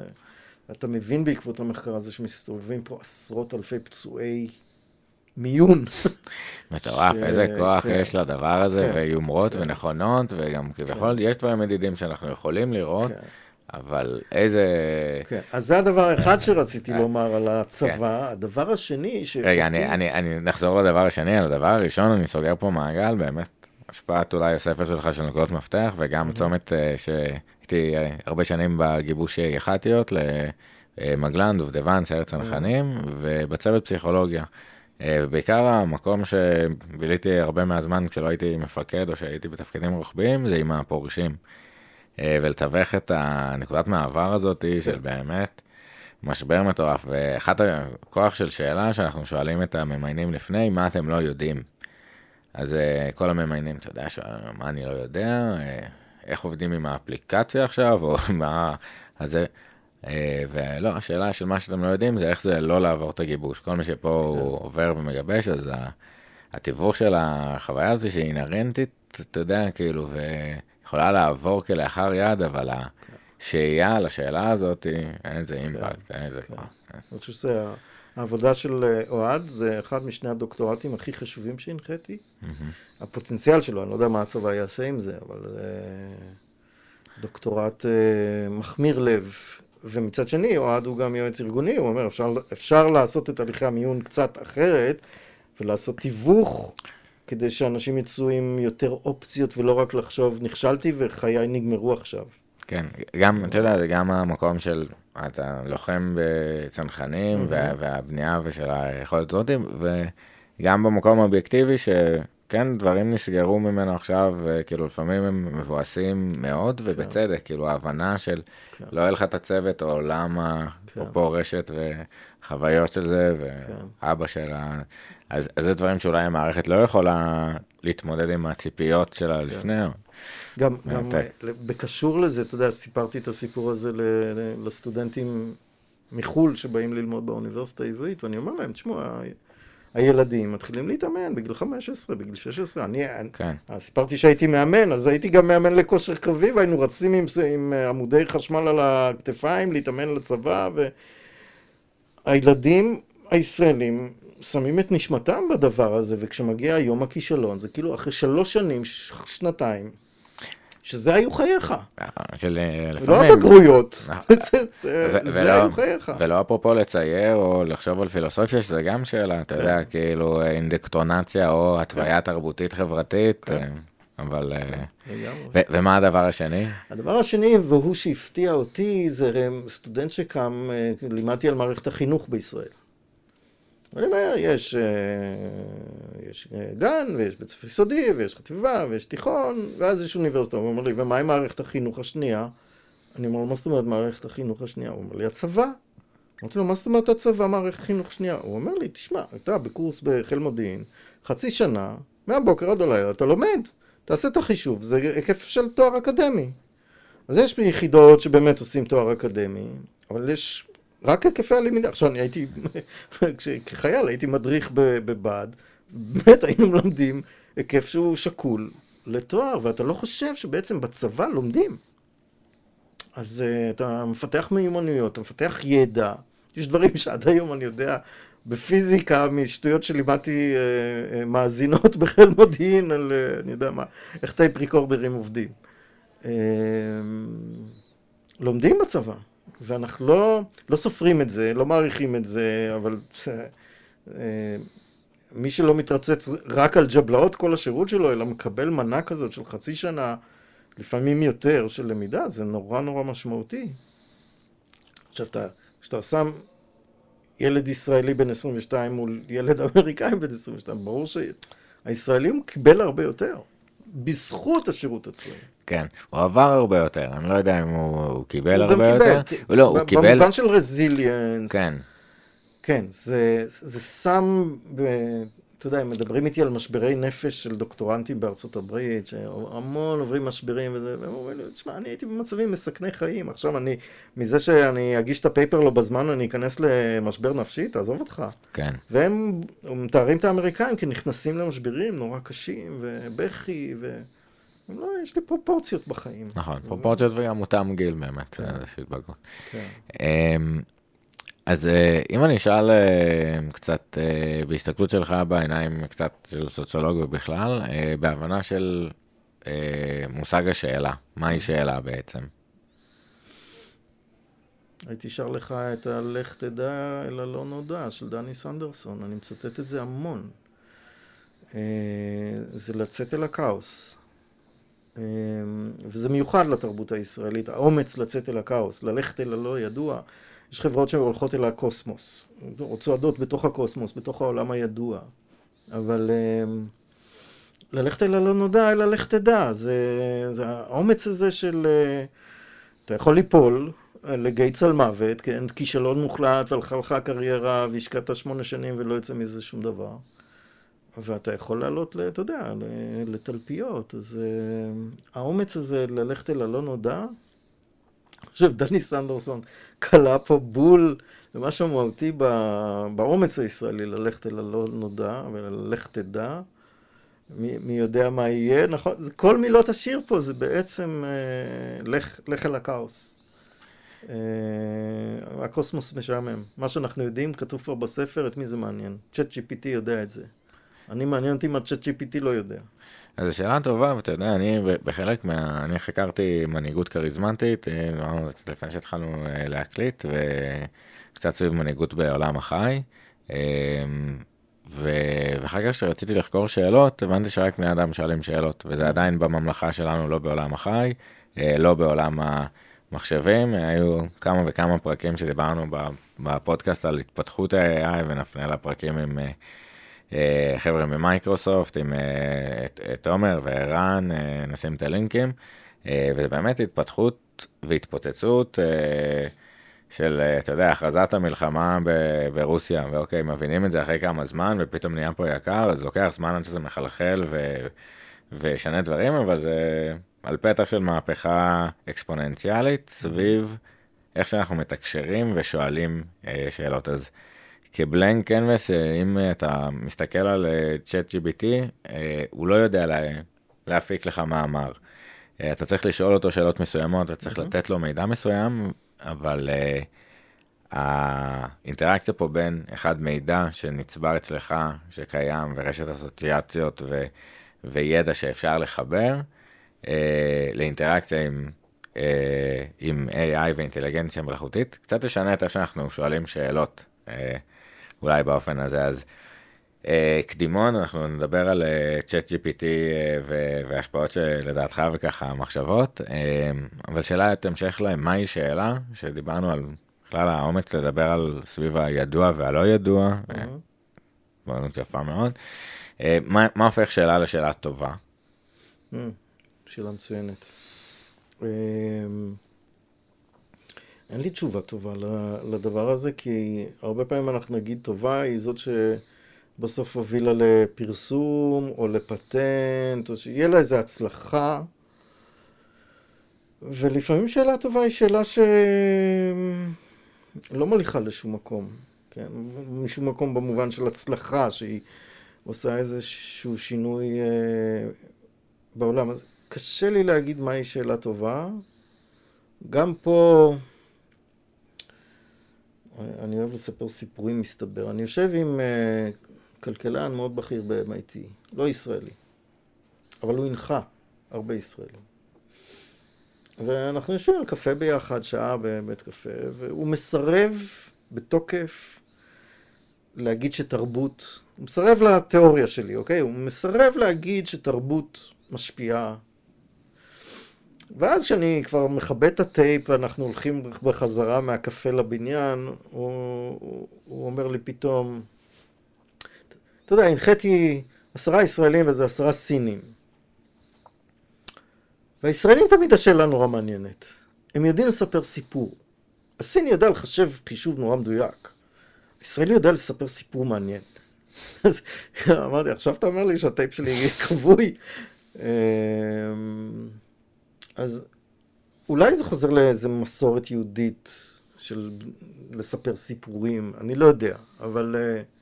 ואתה מבין בעקבות המחקר הזה שמסתובבים פה עשרות אלפי פצועי מיון. מטורף, איזה כוח כן. יש לדבר הזה, כן. ויומרות כן. ונכונות, וגם כביכול יש דברים מדידים שאנחנו יכולים לראות. אבל איזה... כן, אז זה הדבר האחד שרציתי אה, לומר על הצבא. כן. הדבר השני ש... רגע, אני, אני, אני נחזור לדבר השני, על הדבר הראשון, אני סוגר פה מעגל, באמת, השפעת אולי הספר שלך של נקודות מפתח, וגם צומת uh, שהייתי uh, הרבה שנים בגיבוש יח"טיות למגלן, דובדבן, סיירת צנחנים, ובצוות פסיכולוגיה. בעיקר המקום שביליתי הרבה מהזמן כשלא הייתי מפקד או שהייתי בתפקידים רוחביים, זה עם הפורשים. אה, ולתווך את הנקודת מעבר הזאת של באמת משבר מטורף. ואחת הכוח של שאלה שאנחנו שואלים את הממיינים לפני, מה אתם לא יודעים? אז אה, כל הממיינים, אתה יודע, מה אני לא יודע, אה, איך עובדים עם האפליקציה עכשיו, או מה... אז זה... ולא, השאלה של מה שאתם לא יודעים זה איך זה לא לעבור את הגיבוש. כל מי שפה הוא כן. עובר ומגבש, אז התיווך של החוויה הזאת שהיא אינהרנטית, אתה יודע, כאילו, ו... יכולה לעבור כלאחר יד, אבל השהייה על השאלה הזאת, אין איזה אימפקט, אין איזה כבר. אני חושב שזה העבודה של אה, אוהד, זה אחד משני הדוקטורטים הכי חשובים שהנחיתי. הפוטנציאל שלו, אני לא יודע מה הצבא יעשה עם זה, אבל זה דוקטורט אה, מחמיר לב. ומצד שני, אוהד הוא גם יועץ ארגוני, הוא אומר, אפשר, אפשר לעשות את הליכי המיון קצת אחרת, ולעשות תיווך כדי שאנשים יצאו עם יותר אופציות ולא רק לחשוב, נכשלתי וחיי נגמרו עכשיו. כן, גם, אתה יודע, גם המקום של, אתה לוחם בצנחנים, mm-hmm. וה, והבנייה ושל היכולת הזאת, וגם במקום האובייקטיבי, ש... כן, דברים נסגרו ממנו עכשיו, כאילו לפעמים הם מבואסים מאוד, כן. ובצדק, כאילו ההבנה של כן. לא יהיה לך את הצוות, או למה, כן. או פה רשת וחוויות של זה, ואבא של ה... אז, אז זה דברים שאולי המערכת לא יכולה להתמודד עם הציפיות שלה כן. לפני. גם, גם בקשור לזה, אתה יודע, סיפרתי את הסיפור הזה לסטודנטים מחו"ל שבאים ללמוד באוניברסיטה העברית, ואני אומר להם, תשמעו, הילדים מתחילים להתאמן בגיל 15, בגיל 16. אני כן. סיפרתי שהייתי מאמן, אז הייתי גם מאמן לכושר קרבי, והיינו רצים עם, עם עמודי חשמל על הכתפיים, להתאמן לצבא, והילדים הישראלים שמים את נשמתם בדבר הזה, וכשמגיע יום הכישלון, זה כאילו אחרי שלוש שנים, שנתיים, שזה היו חייך. של אה, לפעמים... לא הבגרויות, זה היו חייך. ולא אפרופו לצייר או לחשוב על פילוסופיה, שזה גם שאלה, אתה יודע, כן. כאילו אינדקטרונציה או התוויה כן. תרבותית חברתית. כן. אה, אבל... אה, ומה הדבר השני? הדבר השני, והוא שהפתיע אותי, זה סטודנט שקם, לימדתי על מערכת החינוך בישראל. אני אומר, יש, אה, יש אה, גן, ויש בית ספר יסודי, ויש חטיבה, ויש תיכון, ואז יש אוניברסיטה. הוא אומר לי, ומה עם מערכת החינוך השנייה? אני אומר לו, מה זאת אומרת מערכת החינוך השנייה? הוא אומר לי, הצבא. אמרתי לו, מה זאת אומרת הצבא, מערכת חינוך שנייה? הוא אומר לי, תשמע, אתה בקורס בחיל מודיעין, חצי שנה, מהבוקר עד הלילה, אתה לומד, תעשה את החישוב, זה היקף של תואר אקדמי. אז יש יחידות שבאמת עושים תואר אקדמי, אבל יש רק היקפי הלמידה. עכשיו, אני הייתי, כחייל הייתי מדריך בבה"ד, באמת היינו מלמדים היקף שהוא שקול לתואר, ואתה לא חושב שבעצם בצבא לומדים. אז uh, אתה מפתח מיומנויות, אתה מפתח ידע. יש דברים שעד היום אני יודע בפיזיקה, משטויות שלימדתי uh, uh, מאזינות בחיל מודיעין, על, uh, אני יודע מה, איך טייפ ריקורדרים עובדים. Uh, לומדים בצבא. ואנחנו לא, לא סופרים את זה, לא מעריכים את זה, אבל אה, מי שלא מתרצץ רק על ג'בלאות כל השירות שלו, אלא מקבל מנה כזאת של חצי שנה, לפעמים יותר, של למידה, זה נורא נורא משמעותי. עכשיו, כשאתה שם ילד ישראלי בן 22 מול ילד אמריקאי בן 22, ברור שהישראלי הוא קיבל הרבה יותר, בזכות השירות הצבאי. כן, הוא עבר הרבה יותר, אני לא יודע אם הוא, הוא קיבל הוא הרבה קיבל, יותר. כי, לא, הוא קיבל... במובן של רזיליאנס. כן. כן, זה, זה שם, ב, אתה יודע, מדברים איתי על משברי נפש של דוקטורנטים בארצות הברית, שהמון עוברים משברים וזה, והם אומרים לי, תשמע, אני הייתי במצבים מסכני חיים, עכשיו אני, מזה שאני אגיש את הפייפר לא בזמן, אני אכנס למשבר נפשי, תעזוב אותך. כן. והם מתארים את האמריקאים כנכנסים למשברים נורא קשים, ובכי, ו... לא, יש לי פרופורציות בחיים. נכון, פרופורציות וגם אותם גיל באמת, כן. איזושהי התבגרות. כן. אמ, אז אה, אם אני אשאל אה, קצת אה, בהסתכלות שלך בעיניים קצת של סוציולוג ובכלל, בהבנה של מושג השאלה, מהי שאלה בעצם? הייתי שר לך את ה"לך תדע אל הלא נודע" של דני סנדרסון, אני מצטט את זה המון. זה לצאת אל הכאוס. וזה מיוחד לתרבות הישראלית, האומץ לצאת אל הכאוס, ללכת אל הלא ידוע. יש חברות שהולכות אל הקוסמוס, או צועדות בתוך הקוסמוס, בתוך העולם הידוע. אבל אמ, ללכת אל הלא נודע, אלא לך תדע. זה, זה האומץ הזה של... אה, אתה יכול ליפול אה, לגיא צל מוות, כן? כישלון מוחלט, והלכה לך הקריירה, והשקעת שמונה שנים ולא יוצא מזה שום דבר. ואתה יכול לעלות, אתה יודע, לתלפיות. אז uh, האומץ הזה ללכת אל הלא נודע, חושב, דני סנדרסון כלה פה בול למשהו מהותי באומץ הישראלי, ללכת אל הלא נודע וללכת תדע. מי, מי יודע מה יהיה, נכון? כל מילות השיר פה זה בעצם uh, לך, לך אל הכאוס. Uh, הקוסמוס משעמם. מה שאנחנו יודעים כתוב כבר בספר, את מי זה מעניין. צ'אט GPT יודע את זה. אני מעניין אותי מה צ'אט GPT לא יודע. אז שאלה טובה, ואתה יודע, אני בחלק מה... אני חקרתי מנהיגות כריזמטית, אה, לפני שהתחלנו אה, להקליט, וקצת סביב מנהיגות בעולם החי. אה, ו... ואחר כך כשרציתי לחקור שאלות, הבנתי שרק בני אדם שואלים שאלות, וזה עדיין בממלכה שלנו, לא בעולם החי, לא בעולם המחשבים. היו כמה וכמה פרקים שדיברנו בפודקאסט על התפתחות ה-AI, ונפנה לפרקים עם חבר'ה ממייקרוסופט, עם תומר וערן, נשים את הלינקים, וזה באמת התפתחות והתפוצצות. של, אה, אתה יודע, הכרזת המלחמה ברוסיה, ואוקיי, מבינים את זה אחרי כמה זמן, ופתאום נהיה פה יקר, אז לוקח זמן עד שזה מחלחל ו- וישנה דברים, אבל זה על פתח של מהפכה אקספוננציאלית סביב איך שאנחנו מתקשרים ושואלים אה, שאלות. אז כבלנק קנבס, אה, אם אתה מסתכל על צ'אט uh, GBT, הוא לא יודע לה, להפיק לך מאמר. אתה צריך לשאול אותו שאלות מסוימות, אתה צריך mm-hmm. לתת לו מידע מסוים, אבל uh, האינטראקציה פה בין אחד מידע שנצבר אצלך, שקיים, ורשת אסוציאציות ו, וידע שאפשר לחבר, uh, לאינטראקציה עם, uh, עם AI ואינטליגנציה מלאכותית, קצת לשנה את איך שאנחנו שואלים שאלות, uh, אולי באופן הזה. אז uh, קדימון, אנחנו נדבר על צ'אט uh, GPT uh, והשפעות שלדעתך וככה מחשבות, uh, אבל שאלת המשך להם, מהי שאלה, שדיברנו על בכלל האומץ לדבר על סביב הידוע והלא ידוע, דברות יפה מאוד. מה, מה הופך שאלה לשאלה טובה? Mm, שאלה מצוינת. אין לי תשובה טובה לדבר הזה, כי הרבה פעמים אנחנו נגיד טובה היא זאת ש... בסוף הובילה לפרסום או לפטנט, או שיהיה לה איזו הצלחה. ולפעמים שאלה טובה היא שאלה שלא מוליכה לשום מקום, כן? משום מקום במובן של הצלחה, שהיא עושה איזשהו שינוי אה, בעולם. אז קשה לי להגיד מהי שאלה טובה. גם פה... אני אוהב לספר סיפורים, מסתבר. אני יושב עם אה, כלכלן מאוד בכיר ב-MIT, לא ישראלי, אבל הוא הנחה הרבה ישראלים. ואנחנו יושבים על קפה ביחד, שעה בבית קפה, והוא מסרב בתוקף להגיד שתרבות, הוא מסרב לתיאוריה שלי, אוקיי? הוא מסרב להגיד שתרבות משפיעה. ואז כשאני כבר מכבה את הטייפ ואנחנו הולכים בחזרה מהקפה לבניין, הוא, הוא, אומר לי פתאום, אתה יודע, הנחיתי עשרה ישראלים וזה עשרה סינים. והישראלים תמיד השאלה נורא מעניינת. הם יודעים לספר סיפור. הסיני יודע לחשב חישוב נורא מדויק. הישראלי יודע לספר סיפור מעניין. אז אמרתי, עכשיו אתה אומר לי שהטייפ שלי יהיה כבוי? אז אולי זה חוזר לאיזה מסורת יהודית של לספר סיפורים, אני לא יודע, אבל... Uh,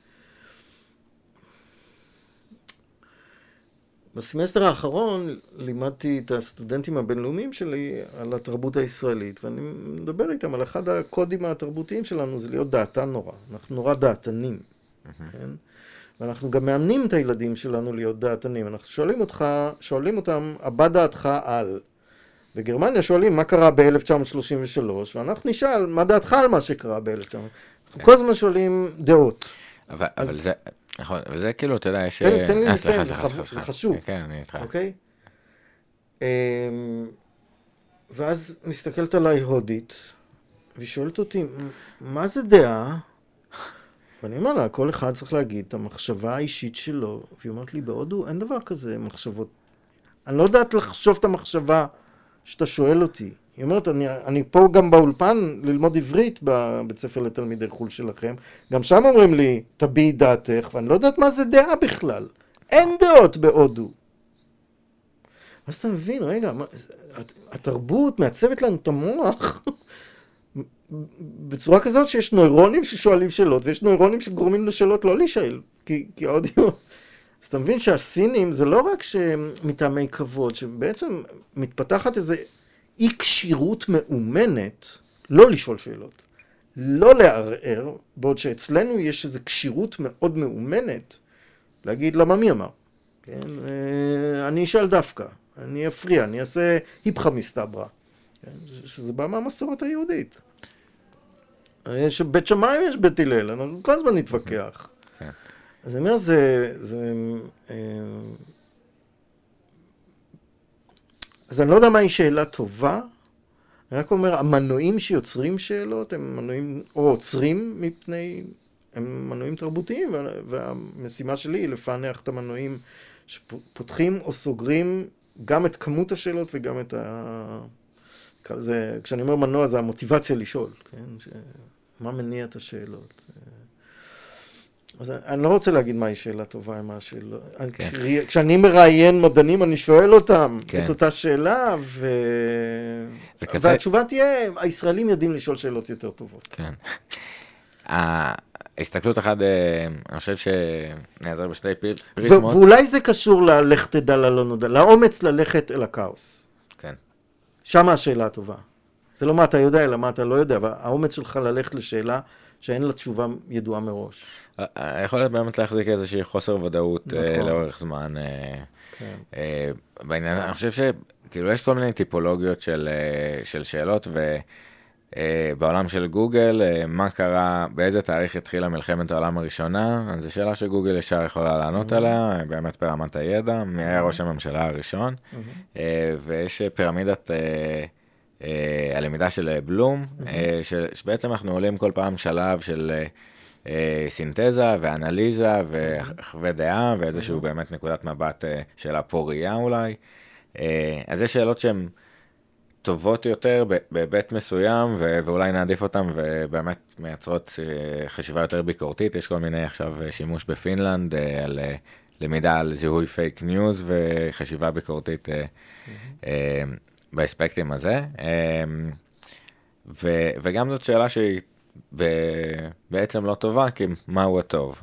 בסמסטר האחרון לימדתי את הסטודנטים הבינלאומיים שלי על התרבות הישראלית, ואני מדבר איתם על אחד הקודים התרבותיים שלנו, זה להיות דעתן נורא. אנחנו נורא דעתנים, כן? ואנחנו גם מאמנים את הילדים שלנו להיות דעתנים. אנחנו שואלים אותך, שואלים אותם, הבא דעתך על. בגרמניה שואלים מה קרה ב-1933, ואנחנו נשאל מה דעתך על מה שקרה ב-1933. אנחנו כל הזמן שואלים דעות. אבל, אז... אבל זה, נכון, וזה כאילו, אתה יודע, יש... תן, תן לי אה, לסיים, זה, זה חשוב. כן, אני איתך. אוקיי? אמ, ואז מסתכלת עליי הודית, והיא שואלת אותי, מה זה דעה? ואני אומר לה, כל אחד צריך להגיד את המחשבה האישית שלו. והיא אומרת לי, בהודו אין דבר כזה מחשבות. אני לא יודעת לחשוב את המחשבה שאתה שואל אותי. היא אומרת, אני, אני פה גם באולפן ללמוד עברית בבית ספר לתלמידי חו"ל שלכם, גם שם אומרים לי, תביעי דעתך, ואני לא יודעת מה זה דעה בכלל. אין דעות בהודו. אז אתה מבין, רגע, מה, התרבות מעצבת לנו את המוח בצורה כזאת שיש נוירונים ששואלים שאלות, ויש נוירונים שגורמים לשאלות לא להישאל, כי, כי האודיו... אז אתה מבין שהסינים זה לא רק שמטעמי כבוד, שבעצם מתפתחת איזה אי כשירות מאומנת לא לשאול שאלות, לא לערער, בעוד שאצלנו יש איזו כשירות מאוד מאומנת להגיד למה מי אמר. כן? אה, אני אשאל דווקא, אני אפריע, אני אעשה היפכא מסתברא. כן? שזה בא מהמסורת היהודית. יש בית שמאי ויש בית הלל, אנחנו כל הזמן נתווכח. אז אני אומר, זה... זה אה, אז אני לא יודע מהי שאלה טובה, אני רק אומר, המנועים שיוצרים שאלות הם מנועים, או עוצרים מפני הם מנועים תרבותיים, והמשימה שלי היא לפענח את המנועים שפותחים או סוגרים גם את כמות השאלות וגם את ה... זה, כשאני אומר מנוע זה המוטיבציה לשאול, כן? ש... מה מניע את השאלות. אז אני לא רוצה להגיד מהי שאלה טובה, מה השאלה. כן. כשאני מראיין מדענים, אני שואל אותם כן. את אותה שאלה, ו... כזה... והתשובה תהיה, הישראלים יודעים לשאול שאלות יותר טובות. כן. ההסתכלות אחת, אה, אני חושב שנעזר בשתי פריזמות. ואולי זה קשור ללך תדע ללא נודע, לאומץ ללכת אל הכאוס. כן. שמה השאלה הטובה. זה לא מה אתה יודע, אלא מה אתה לא יודע, אבל האומץ שלך ללכת לשאלה שאין לה תשובה ידועה מראש. אה, אה, יכול להיות באמת להחזיק איזושהי חוסר ודאות נכון. לאורך זמן. כן. בעניין, אני חושב שכאילו יש כל מיני טיפולוגיות של, של שאלות, ו... Uh, בעולם של גוגל, מה קרה, באיזה תאריך התחילה מלחמת העולם הראשונה, זו שאלה שגוגל ישר יכולה לענות mm-hmm. עליה, באמת ברמת הידע, מי היה ראש הממשלה הראשון, mm-hmm. ויש פירמידת הלמידה של בלום, mm-hmm. שבעצם אנחנו עולים כל פעם שלב של סינתזה ואנליזה וחווה דעה ואיזשהו. באמת נקודת מבט uh, של הפוריה אולי. Uh, אז יש שאלות שהן... טובות יותר בהיבט מסוים, ו- ואולי נעדיף אותן, ובאמת מייצרות אה, חשיבה יותר ביקורתית. יש כל מיני עכשיו אה, שימוש בפינלנד אה, על למידה על זיהוי פייק ניוז וחשיבה ביקורתית. באספקטים הזה. ו- וגם זאת שאלה שהיא בעצם לא טובה, כי מהו הטוב?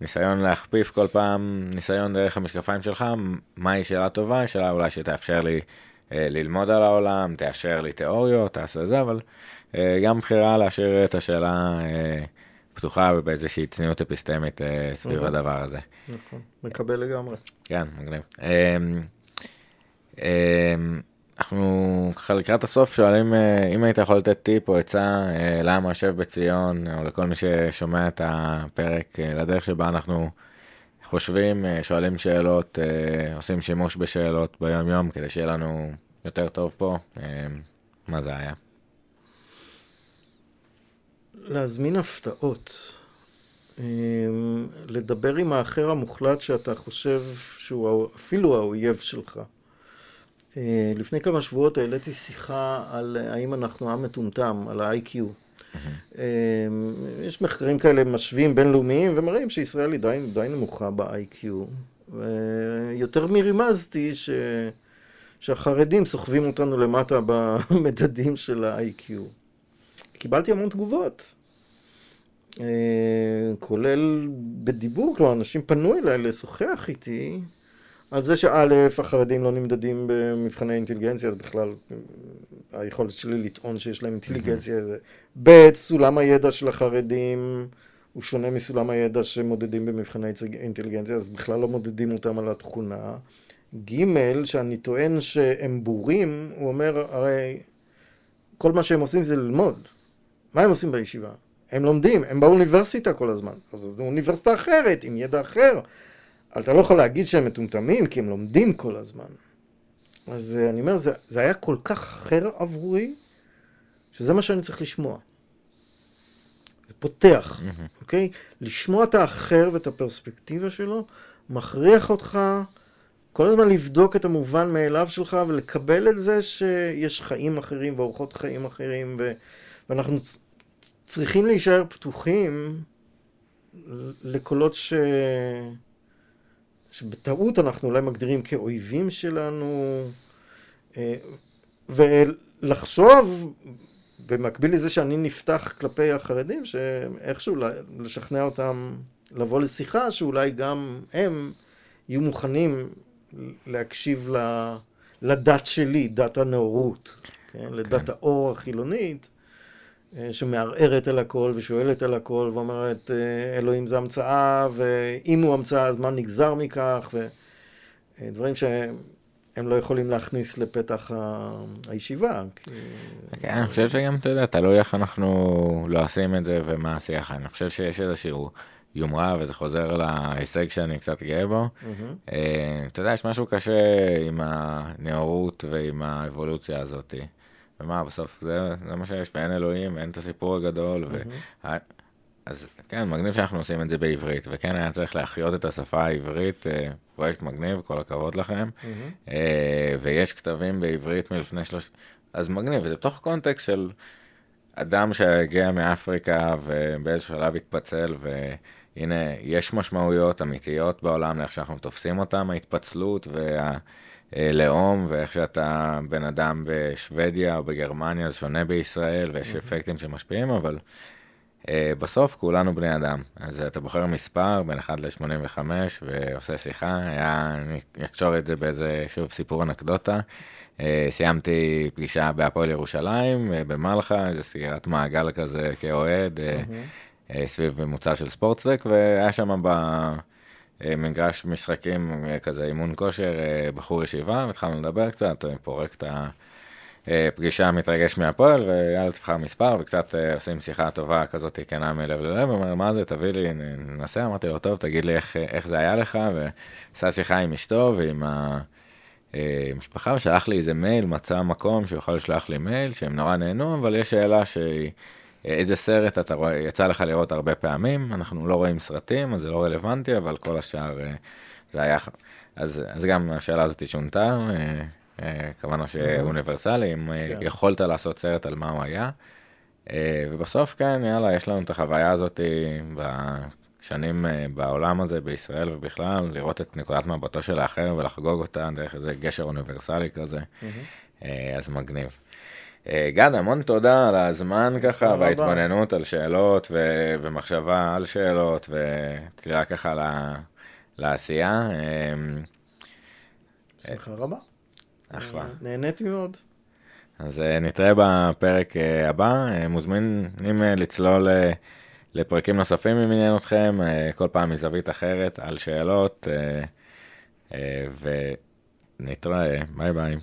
וניסיון להכפיף כל פעם, ניסיון דרך המשקפיים שלך, מהי שאלה טובה? שאלה אולי שתאפשר לי... אה, ללמוד על העולם, תאשר לי תיאוריות, תעשה זה, אבל אה, גם בחירה להשאיר את השאלה אה, פתוחה ובאיזושהי צניעות אפיסטמית סביב נכון. הדבר הזה. נכון, מקבל לגמרי. כן, מגניב. אנחנו ככה לקראת הסוף שואלים אם היית יכול לתת טיפ או עצה למה יושב בציון, או לכל מי ששומע את הפרק, לדרך שבה אנחנו... חושבים, אה, שואלים שאלות, אה, עושים שימוש בשאלות ביום-יום כדי שיהיה לנו יותר טוב פה. אה, מה זה היה? להזמין הפתעות. לדבר עם האחר המוחלט שאתה חושב שהוא אפילו האויב שלך. לפני כמה שבועות העליתי שיחה על האם אנחנו עם מטומטם, על ה-IQ. אמ, יש מחקרים כאלה משווים בינלאומיים ומראים שישראל היא די, די נמוכה ב-IQ. ויותר מרימזתי ש... שהחרדים סוחבים אותנו למטה במדדים של ה-IQ. קיבלתי המון תגובות. אה, כולל בדיבור, כלומר, אנשים פנו אליי לשוחח איתי על זה שא', החרדים לא נמדדים במבחני אינטליגנציה, אז בכלל היכולת שלי לטעון שיש להם אינטליגנציה זה. ב', סולם הידע של החרדים הוא שונה מסולם הידע שמודדים במבחני אינטליגנציה, אז בכלל לא מודדים אותם על התכונה. ג', שאני טוען שהם בורים, הוא אומר, הרי כל מה שהם עושים זה ללמוד. מה הם עושים בישיבה? הם לומדים, הם באוניברסיטה כל הזמן. אז זו אוניברסיטה אחרת, עם ידע אחר. אבל אתה לא יכול להגיד שהם מטומטמים, כי הם לומדים כל הזמן. אז אה, אני אומר, זה, זה היה כל כך אחר עבורי, שזה מה שאני צריך לשמוע. זה פותח, אוקיי? לשמוע את האחר ואת הפרספקטיבה שלו, מכריח אותך כל הזמן לבדוק את המובן מאליו שלך ולקבל את זה שיש חיים אחרים ואורחות חיים אחרים, ו... ואנחנו צריכים להישאר פתוחים לקולות ש... שבטעות אנחנו אולי מגדירים כאויבים שלנו, אה, ולחשוב במקביל לזה שאני נפתח כלפי החרדים, שאיכשהו לשכנע אותם לבוא לשיחה, שאולי גם הם יהיו מוכנים להקשיב לדת שלי, דת הנאורות, כן? כן. לדת האור החילונית. אה, שמערערת על הכל ושואלת על הכל ואומרת אה, אלוהים זה המצאה ואם הוא המצאה אז מה נגזר מכך ודברים שהם לא יכולים להכניס לפתח הישיבה. כן, אני חושב שגם אתה יודע, תלוי איך אנחנו לא עושים את זה ומה השיח. אני חושב שיש איזשהו יומרה וזה חוזר להישג שאני קצת גאה בו. אה, אתה יודע, יש משהו קשה עם הנאורות ועם האבולוציה הזאתי. ומה, בסוף זה, זה מה שיש, ואין אלוהים, אין את הסיפור הגדול, אז כן, מגניב שאנחנו עושים את זה בעברית, וכן היה צריך להחיות את השפה העברית, פרויקט מגניב, כל הכבוד לכם, mm-hmm. ויש כתבים בעברית מלפני שלוש... אז מגניב, זה בתוך קונטקסט של אדם שהגיע מאפריקה ובאיזשהו שלב התפצל, והנה, יש משמעויות אמיתיות בעולם לאיך שאנחנו תופסים אותם, ההתפצלות והלאום, ואיך שאתה בן אדם בשוודיה או בגרמניה, זה שונה בישראל, ויש mm-hmm. אפקטים שמשפיעים, אבל... Uh, בסוף כולנו בני אדם, אז אתה בוחר מספר בין 1 ל-85 ועושה שיחה, היה, אני אקשור את זה באיזה, שוב, סיפור אנקדוטה. Uh, סיימתי פגישה בהפועל ירושלים, uh, במלחה, איזה סגירת מעגל כזה כאוהד, uh, uh, סביב ממוצע של ספורטסטק, והיה שם במגרש משחקים, כזה אימון כושר, uh, בחור ישיבה, והתחלנו לדבר קצת, פורק את ה... אה, פגישה מתרגש מהפועל, ויאללה תבחר מספר, וקצת אה, עושים שיחה טובה כזאת כנה מלב ללב, אומר, מה זה, תביא לי, ננסה, אמרתי לו, טוב, תגיד לי איך, איך זה היה לך, ועשה שיחה עם אשתו ועם המשפחה, ושלח לי איזה מייל, מצא מקום שהוא יכול לשלוח לי מייל, שהם נורא נהנו, אבל יש שאלה שהיא... איזה סרט אתה רואה, יצא לך לראות הרבה פעמים, אנחנו לא רואים סרטים, אז זה לא רלוונטי, אבל כל השאר אה, זה היה... אז, אז גם השאלה הזאת שונתה, כוונה שאוניברסלי, אם אה, כן. יכולת לעשות סרט על מה הוא היה. אה, ובסוף, כן, יאללה, יש לנו את החוויה הזאת בשנים אה, בעולם הזה, בישראל ובכלל, לראות את נקודת מבטו של האחר ולחגוג אותה דרך איזה גשר אוניברסלי כזה, אז מגניב. גד, המון תודה על הזמן ככה, וההתבוננות על שאלות ו- ומחשבה על שאלות, וצלילה ככה לעשייה. שמחה רבה. אחלה. נהניתי מאוד. אז אה, נתראה בפרק אה, הבא. אה, מוזמנים לצלול לפרקים נוספים אם עניין אתכם, כל פעם מזווית אחרת, על שאלות, ונתראה. ביי ביי.